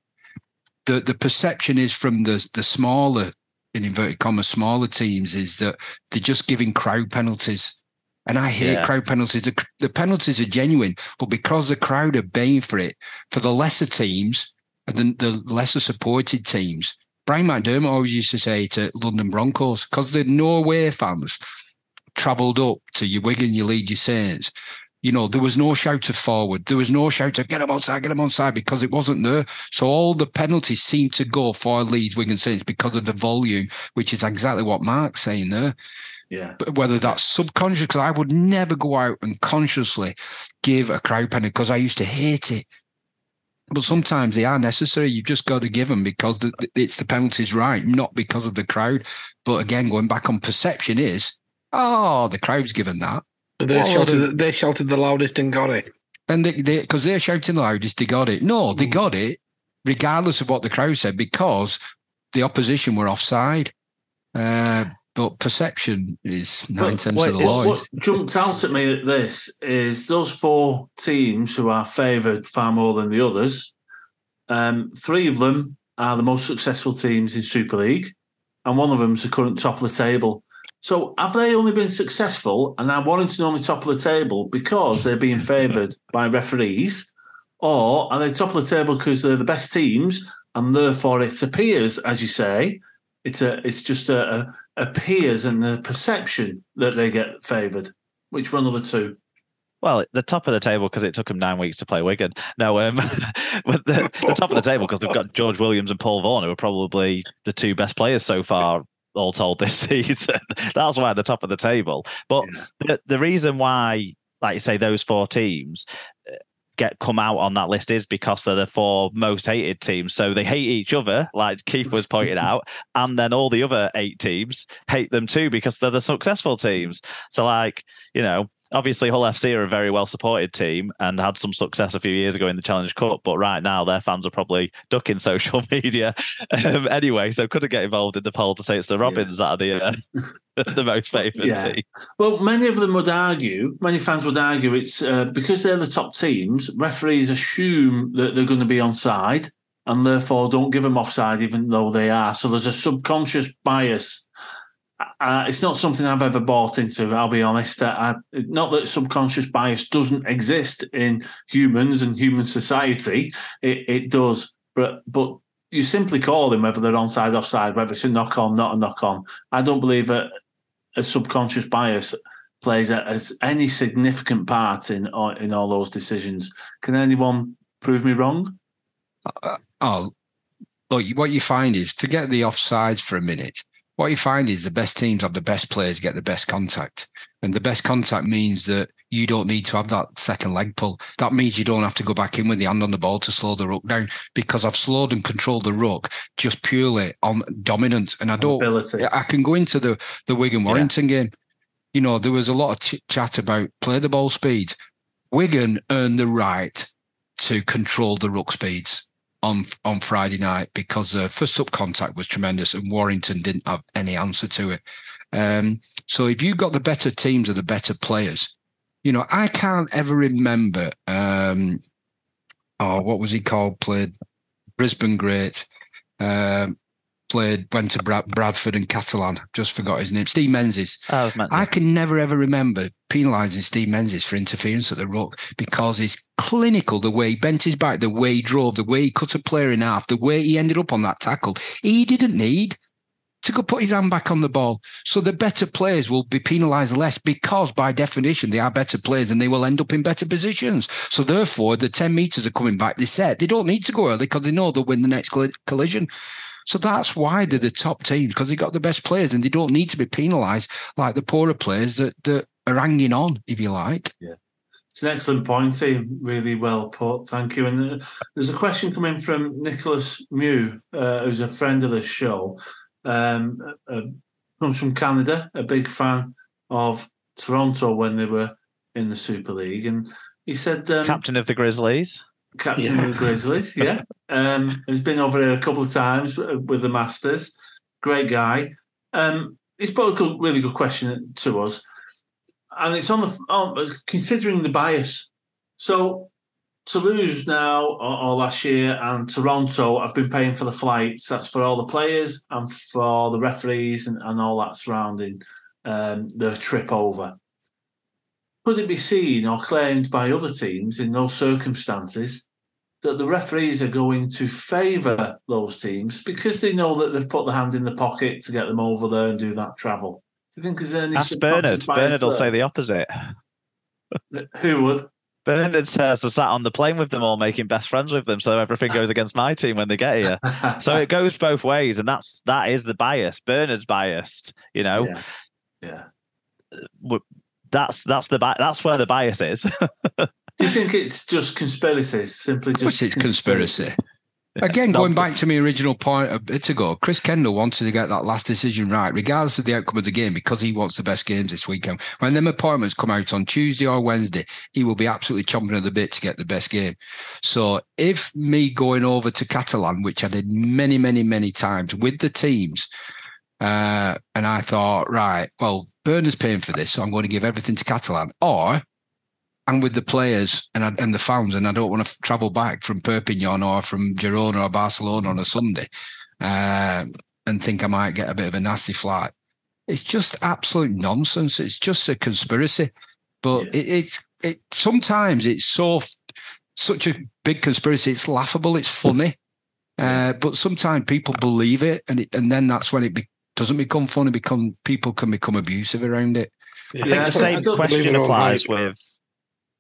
S3: the the perception is from the the smaller, in inverted commas, smaller teams is that they're just giving crowd penalties. And I hate
S4: Yeah.
S3: crowd penalties. The, the penalties are genuine, but because the crowd are paying for it, for the lesser teams and the, the lesser supported teams, Brian McDermott always used to say to London Broncos, because the Norway fans travelled up to your Wigan, your Leeds, your Saints, you know, there was no shout of forward. There was no shout of get them outside, get them outside because it wasn't there. So all the penalties seemed to go for Leeds, Wigan, Saints because of the volume, which is exactly what Mark's saying there.
S2: Yeah.
S3: But whether that's subconscious, because I would never go out and consciously give a crowd penalty because I used to hate it. But sometimes they are necessary. You've just got to give them because the, it's the penalties right, not because of the crowd. But again, going back on perception is, oh, the crowd's given that.
S1: They
S3: What
S1: shouted, they shouted the loudest and got it.
S3: And they, they, because they're shouting the loudest, they got it. No, they
S1: Mm.
S3: got it, regardless of what the crowd said, because the opposition were offside. Uh, but perception is nine
S2: But
S3: tenths
S4: what
S3: of the
S4: is-
S3: law.
S2: What jumped out at me at this is those four teams who are favoured far more than the others. Um, three of them are the most successful teams in Super League, and one of them's the current top of the table. So, have they only been successful and only at the top of the table because they're being favoured by referees, or are they top of the table because they're the best teams and therefore it appears, as you say, it's a it's just a, a appears and the perception that they get favoured. Which one of the two?
S4: Well, the top of the table because it took them nine weeks to play Wigan. No, um, but the, the top of the table because they've got George Williams and Paul Vaughan, who are probably the two best players so far, all told this season. That's why at the top of the table. But
S2: Yeah.
S4: the, the reason why, like you say, those four teams uh, get come out on that list is because they're the four most hated teams. So they hate each other, like Keith was pointing out, and then all the other eight teams hate them too because they're the successful teams. So, like, you know, obviously Hull FC are a very well supported team and had some success a few years ago in the Challenge Cup, but right now their fans are probably ducking social media um, anyway. So couldn't get involved in the poll to say it's the Robins that are the uh, the most favoured
S2: Yeah.
S4: team.
S2: Well, many of them would argue, many fans would argue, it's uh, because they're the top teams. Referees assume that they're going to be onside, and therefore don't give them offside, even though they are. So there's a subconscious bias. Uh, it's not something I've ever bought into. I'll be honest. Uh, I, not that subconscious bias doesn't exist in humans and human society. It, it does, but but you simply call them whether they're onside, offside, whether it's a knock on, not a knock on. I don't believe that a subconscious bias plays a, as any significant part in all- in all those decisions. Can anyone prove me wrong?
S3: Uh, oh, look, what you find is forget the offsides for a minute. What you find is the best teams have the best players get the best contact. And the best contact means that you don't need to have that second leg pull. That means you don't have to go back in with the hand on the ball to slow the ruck down because I've slowed and controlled the ruck just purely on dominance. And I don't
S2: Ability.
S3: I can go into the the Wigan Warrington game. You know, there was a lot of ch- chat about play the ball speed. Wigan earned the right to control the ruck speeds on on Friday night because uh, first up contact was tremendous and Warrington didn't have any answer to it. Um, so if you got the better teams or the better players, you know, I can't ever remember. Um, oh, what was he called? Played Brisbane great. Um, played went to Brad, Bradford and Catalan. Just forgot his name. Steve Menzies.
S4: I was meant to-
S3: I can never ever remember penalising Steve Menzies for interference at the ruck because he's clinical. The way he bent his back, the way he drove, the way he cut a player in half, the way he ended up on that tackle. He didn't need. to go put his hand back on the ball. So the better players will be penalised less because, by definition, they are better players and they will end up in better positions. So therefore, the 10 metres are coming back. They said they don't need to go early because they know they'll win the next collision. So that's why they're the top teams because they got the best players and they don't need to be penalised like the poorer players that, that are hanging on, if you like.
S2: Yeah. It's an excellent point, team. Really well put. Thank you. And there's a question coming from Nicholas Mew, uh, who's a friend of the show. Um, uh, uh, comes from Canada, a big fan of Toronto when they were in the Super League. And he said, um,
S4: Captain of the Grizzlies.
S2: Captain yeah. of the Grizzlies, yeah. Um, he's been over there a couple of times with the Masters. Great guy. Um, he's put a really good question to us and it's on the on, considering the bias. So Toulouse now or, or, last year and Toronto, I've been paying for the flights. That's for all the players and for the referees and, and all that surrounding um, the trip over. Could it be seen or claimed by other teams in those circumstances that the referees are going to favour those teams because they know that they've put the hand in the pocket to get them over there and do that travel? Do you think there's any?
S4: Ask Bernard. Bernard will say the opposite.
S2: Who would?
S4: Bernard says I sat on the plane with them all, making best friends with them, so everything goes against my team when they get here. so it goes both ways, and that's that is the bias. Bernard's biased, you know.
S2: Yeah.
S4: yeah. That's that's the that's where the bias is.
S2: Do you think it's just conspiracies? Simply just
S3: it's conspiracy. Again, going back to my original point a bit ago, Chris Kendall wanted to get that last decision right, regardless of the outcome of the game, because he wants the best games this weekend. When them appointments come out on Tuesday or Wednesday, he will be absolutely chomping at the bit to get the best game. So if me going over to Catalan, which I did many, many, many times with the teams, uh, and I thought, right, well, Bernard's paying for this, so I'm going to give everything to Catalan, or and with the players and and the fans, and I don't want to travel back from Perpignan or from Girona or Barcelona on a Sunday, uh, and think I might get a bit of a nasty flight. It's just absolute nonsense. It's just a conspiracy. But yeah. it, it it sometimes it's so such a big conspiracy. It's laughable. It's funny. Uh, but sometimes people believe it, and it, and then that's when it be, doesn't become fun. funny. Become people can become abusive around it.
S4: Yeah, I think the same question applies with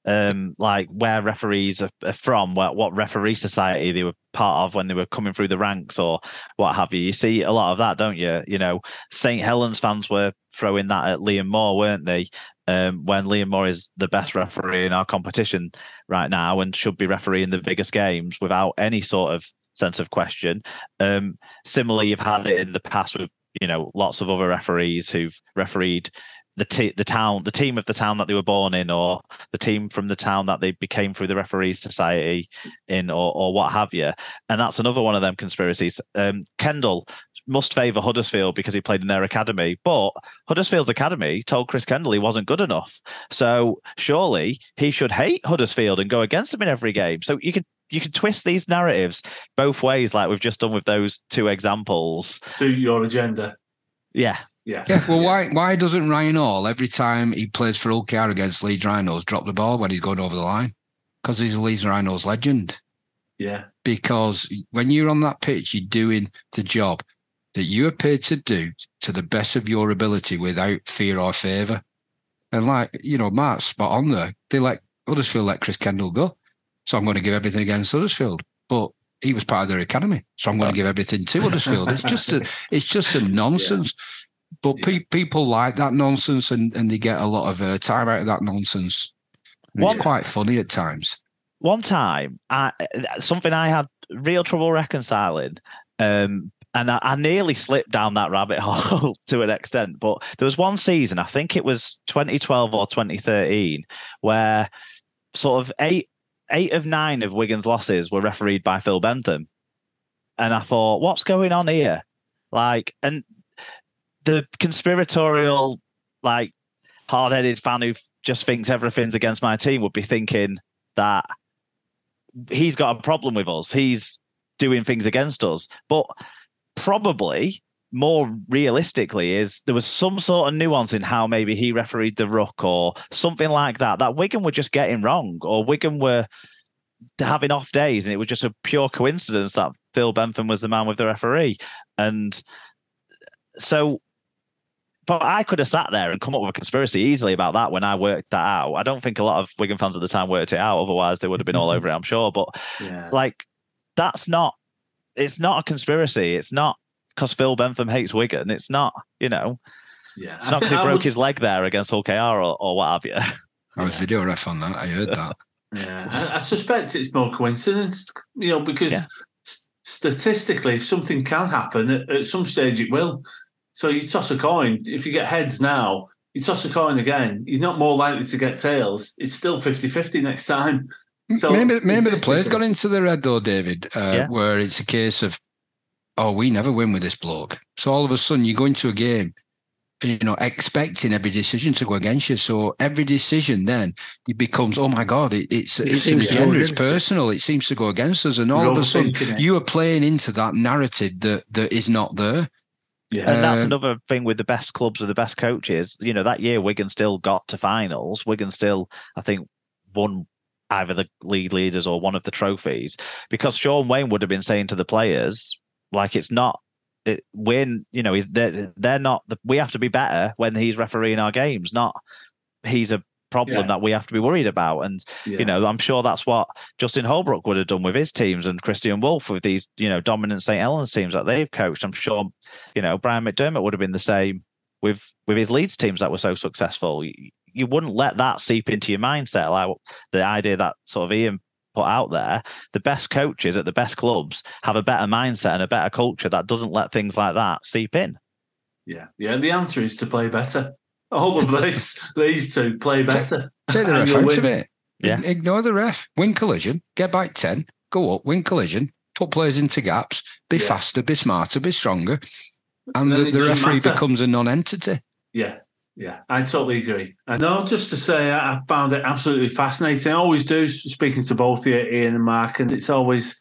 S4: um, like where referees are, are from, what, what referee society they were part of when they were coming through the ranks or what have you. You see a lot of that, don't you? You know, St. Helens fans were throwing that at Liam Moore, weren't they? Um, when Liam Moore is the best referee in our competition right now and should be refereeing the biggest games without any sort of sense of question. Um, similarly, you've had it in the past with you know lots of other referees who've refereed the t- the town, the team of the town that they were born in, or the team from the town that they became through the referees society in, or or what have you. And that's another one of them conspiracies. Um, Kendall must favour Huddersfield because he played in their academy, but Huddersfield's academy told Chris Kendall he wasn't good enough. So surely he should hate Huddersfield and go against them in every game. So you could you can twist these narratives both ways, like we've just done with those two examples.
S2: To your agenda.
S4: Yeah,
S2: yeah.
S3: Yeah. Well, why why doesn't Ryan Hall every time he plays for Hull KR against Leeds Rhinos drop the ball when he's going over the line? Because he's a Leeds Rhinos legend.
S2: Yeah.
S3: Because when you're on that pitch, you're doing the job that you are paid to do to the best of your ability without fear or favour. And like, you know, Mark's spot on there. They let Huddersfield let Chris Kendall go. So I'm going to give everything against Huddersfield. But he was part of their academy. So I'm going to give everything to Huddersfield. It's just a it's just a nonsense. Yeah. But yeah. pe- people like that nonsense and, and they get a lot of uh, time out of that nonsense. One, it's quite funny at times.
S4: One time, I, something I had real trouble reconciling, um, and I, I, nearly slipped down that rabbit hole to an extent. But there was one season, I think it was 2012 or 2013, where sort of eight eight of nine of Wigan's losses were refereed by Phil Bentham. And I thought, what's going on here? Like, and the conspiratorial, like hard-headed fan who just thinks everything's against my team would be thinking that he's got a problem with us. He's doing things against us. But probably more realistically is there was some sort of nuance in how maybe he refereed the ruck or something like that that Wigan were just getting wrong or Wigan were having off days and it was just a pure coincidence that Phil Bentham was the man with the referee and so, but I could have sat there and come up with a conspiracy easily about that when I worked that out. I don't think a lot of Wigan fans at the time worked it out. Otherwise, they would have been all over it, I'm sure. But yeah. like, that's not. It's not a conspiracy. It's not because Phil Bentham hates Wigan. It's not. You know.
S2: Yeah.
S4: It's not because he broke would... his leg there against Hull KR or, or what have you.
S3: I was video ref on that. I heard that.
S2: Yeah, I, I, suspect it's more coincidence, you know, because yeah. statistically, if something can happen, at, at, some stage it will. So you toss a coin. If you get heads now, you toss a coin again. You're not more likely to get tails. It's still 50-50 next time.
S3: So maybe maybe the players got into the red though, David, uh, yeah. where it's a case of, oh, we never win with this bloke. So all of a sudden you go into a game you know, expecting every decision to go against you. So every decision then it becomes, oh my God, it, it's it it's an agenda, it's personal. It. it. seems to go against us, and all We're of a sudden you are playing into that narrative that that is not there.
S4: Yeah. And that's uh, another thing with the best clubs with the best coaches. You know, that year Wigan still got to finals. Wigan still, I think, won either the league leaders or one of the trophies because Shaun Wane would have been saying to the players, like, it's not it, when you know they're they're not the, we have to be better when he's refereeing our games, not he's a problem yeah. that we have to be worried about. And yeah. you know, I'm sure that's what Justin Holbrook would have done with his teams and Kristian Woolf with these you know dominant St Helens teams that they've coached. I'm sure you know Brian McDermott would have been the same with with his Leeds teams that were so successful. You, you wouldn't let that seep into your mindset, like the idea that sort of Ian put out there, the best coaches at the best clubs have a better mindset and a better culture that doesn't let things like that seep in.
S2: Yeah, yeah. The answer is to play better. All of these, these two play better.
S3: Take, take the ref out of it. Yeah. Ignore the ref. Win collision. Get back ten. Go up. Win collision. Put players into gaps. Be yeah. faster. Be smarter. Be stronger. And, and the, the referee matter. becomes a non-entity.
S2: Yeah, yeah, I totally agree. I know, just to say, I found it absolutely fascinating. I always do, speaking to both you, Ian and Mark, and it's always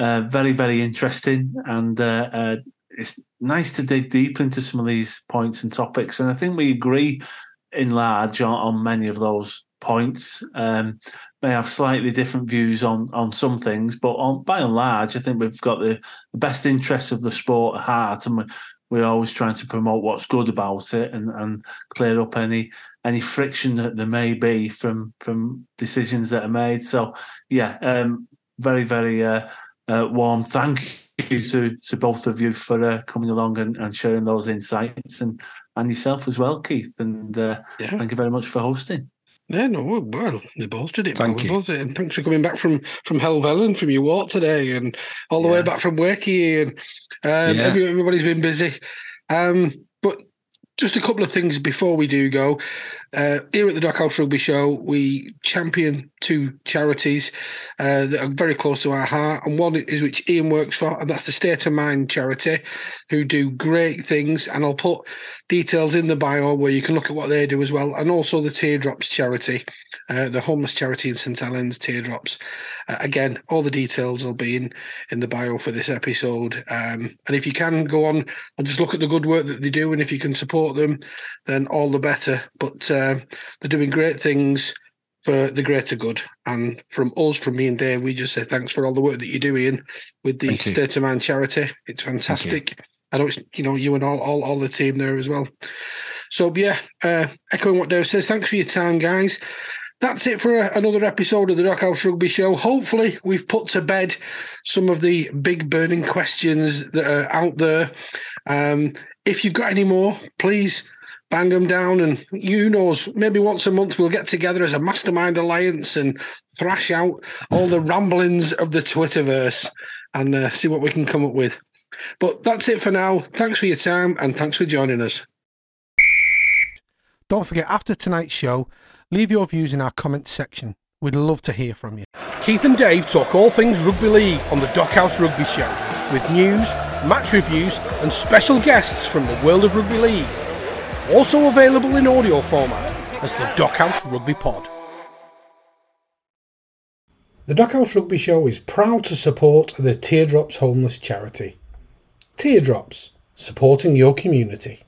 S2: uh, very, very interesting. And uh, uh, it's nice to dig deep into some of these points and topics. And I think we agree in large on, on many of those points. Um, may have slightly different views on on some things, but on, by and large, I think we've got the, the best interests of the sport at heart, and we're always trying to promote what's good about it and, and clear up any any friction that there may be from from decisions that are made. So yeah, um, very very uh, uh, warm thank you to to both of you for uh, coming along and, and, sharing those insights and and yourself as well, Keith. And uh, yeah. thank you very much for hosting.
S1: Yeah, no, well, they both did it.
S3: Thank you.
S1: And thanks for coming back from from Helvellyn, from your walk today, and all the yeah. way back from Wakey. And um, yeah. every, everybody's been busy. Um, but just a couple of things before we do go. Uh, here at the Dockhouse Rugby Show, we champion two charities uh, that are very close to our heart, and one is which Ian works for, and that's the State of Mind charity, who do great things. And I'll put details in the bio where you can look at what they do as well, and also the Teardrops charity, uh, the homeless charity in St Helens, Teardrops. Uh, again, all the details will be in in the bio for this episode. Um, and if you can go on and just look at the good work that they do, and if you can support them, then all the better. But uh, uh, they're doing great things for the greater good. And from us, from me and Dave, we just say thanks for all the work that you're doing with the State of Mind charity. It's fantastic. I know it's you know you and all all, all the team there as well. So yeah, uh, echoing what Dave says, thanks for your time, guys. That's it for a, another episode of the Dockhouse Rugby Show. Hopefully, we've put to bed some of the big burning questions that are out there. Um, if you've got any more, please bang them down. And you knows, maybe once a month we'll get together as a mastermind alliance and thrash out all the ramblings of the Twitterverse and uh, see what we can come up with. But that's it for now. Thanks for your time and thanks for joining us. Don't forget, after tonight's show, leave your views in our comments section. We'd love to hear from you. Keith and Dave talk all things rugby league on the Dockhouse Rugby Show with news, match reviews, and special guests from the world of rugby league also available in audio format as the Dockhouse Rugby Pod. The Dockhouse Rugby Show is proud to support the Teardrops Homeless Charity. Teardrops, supporting your community.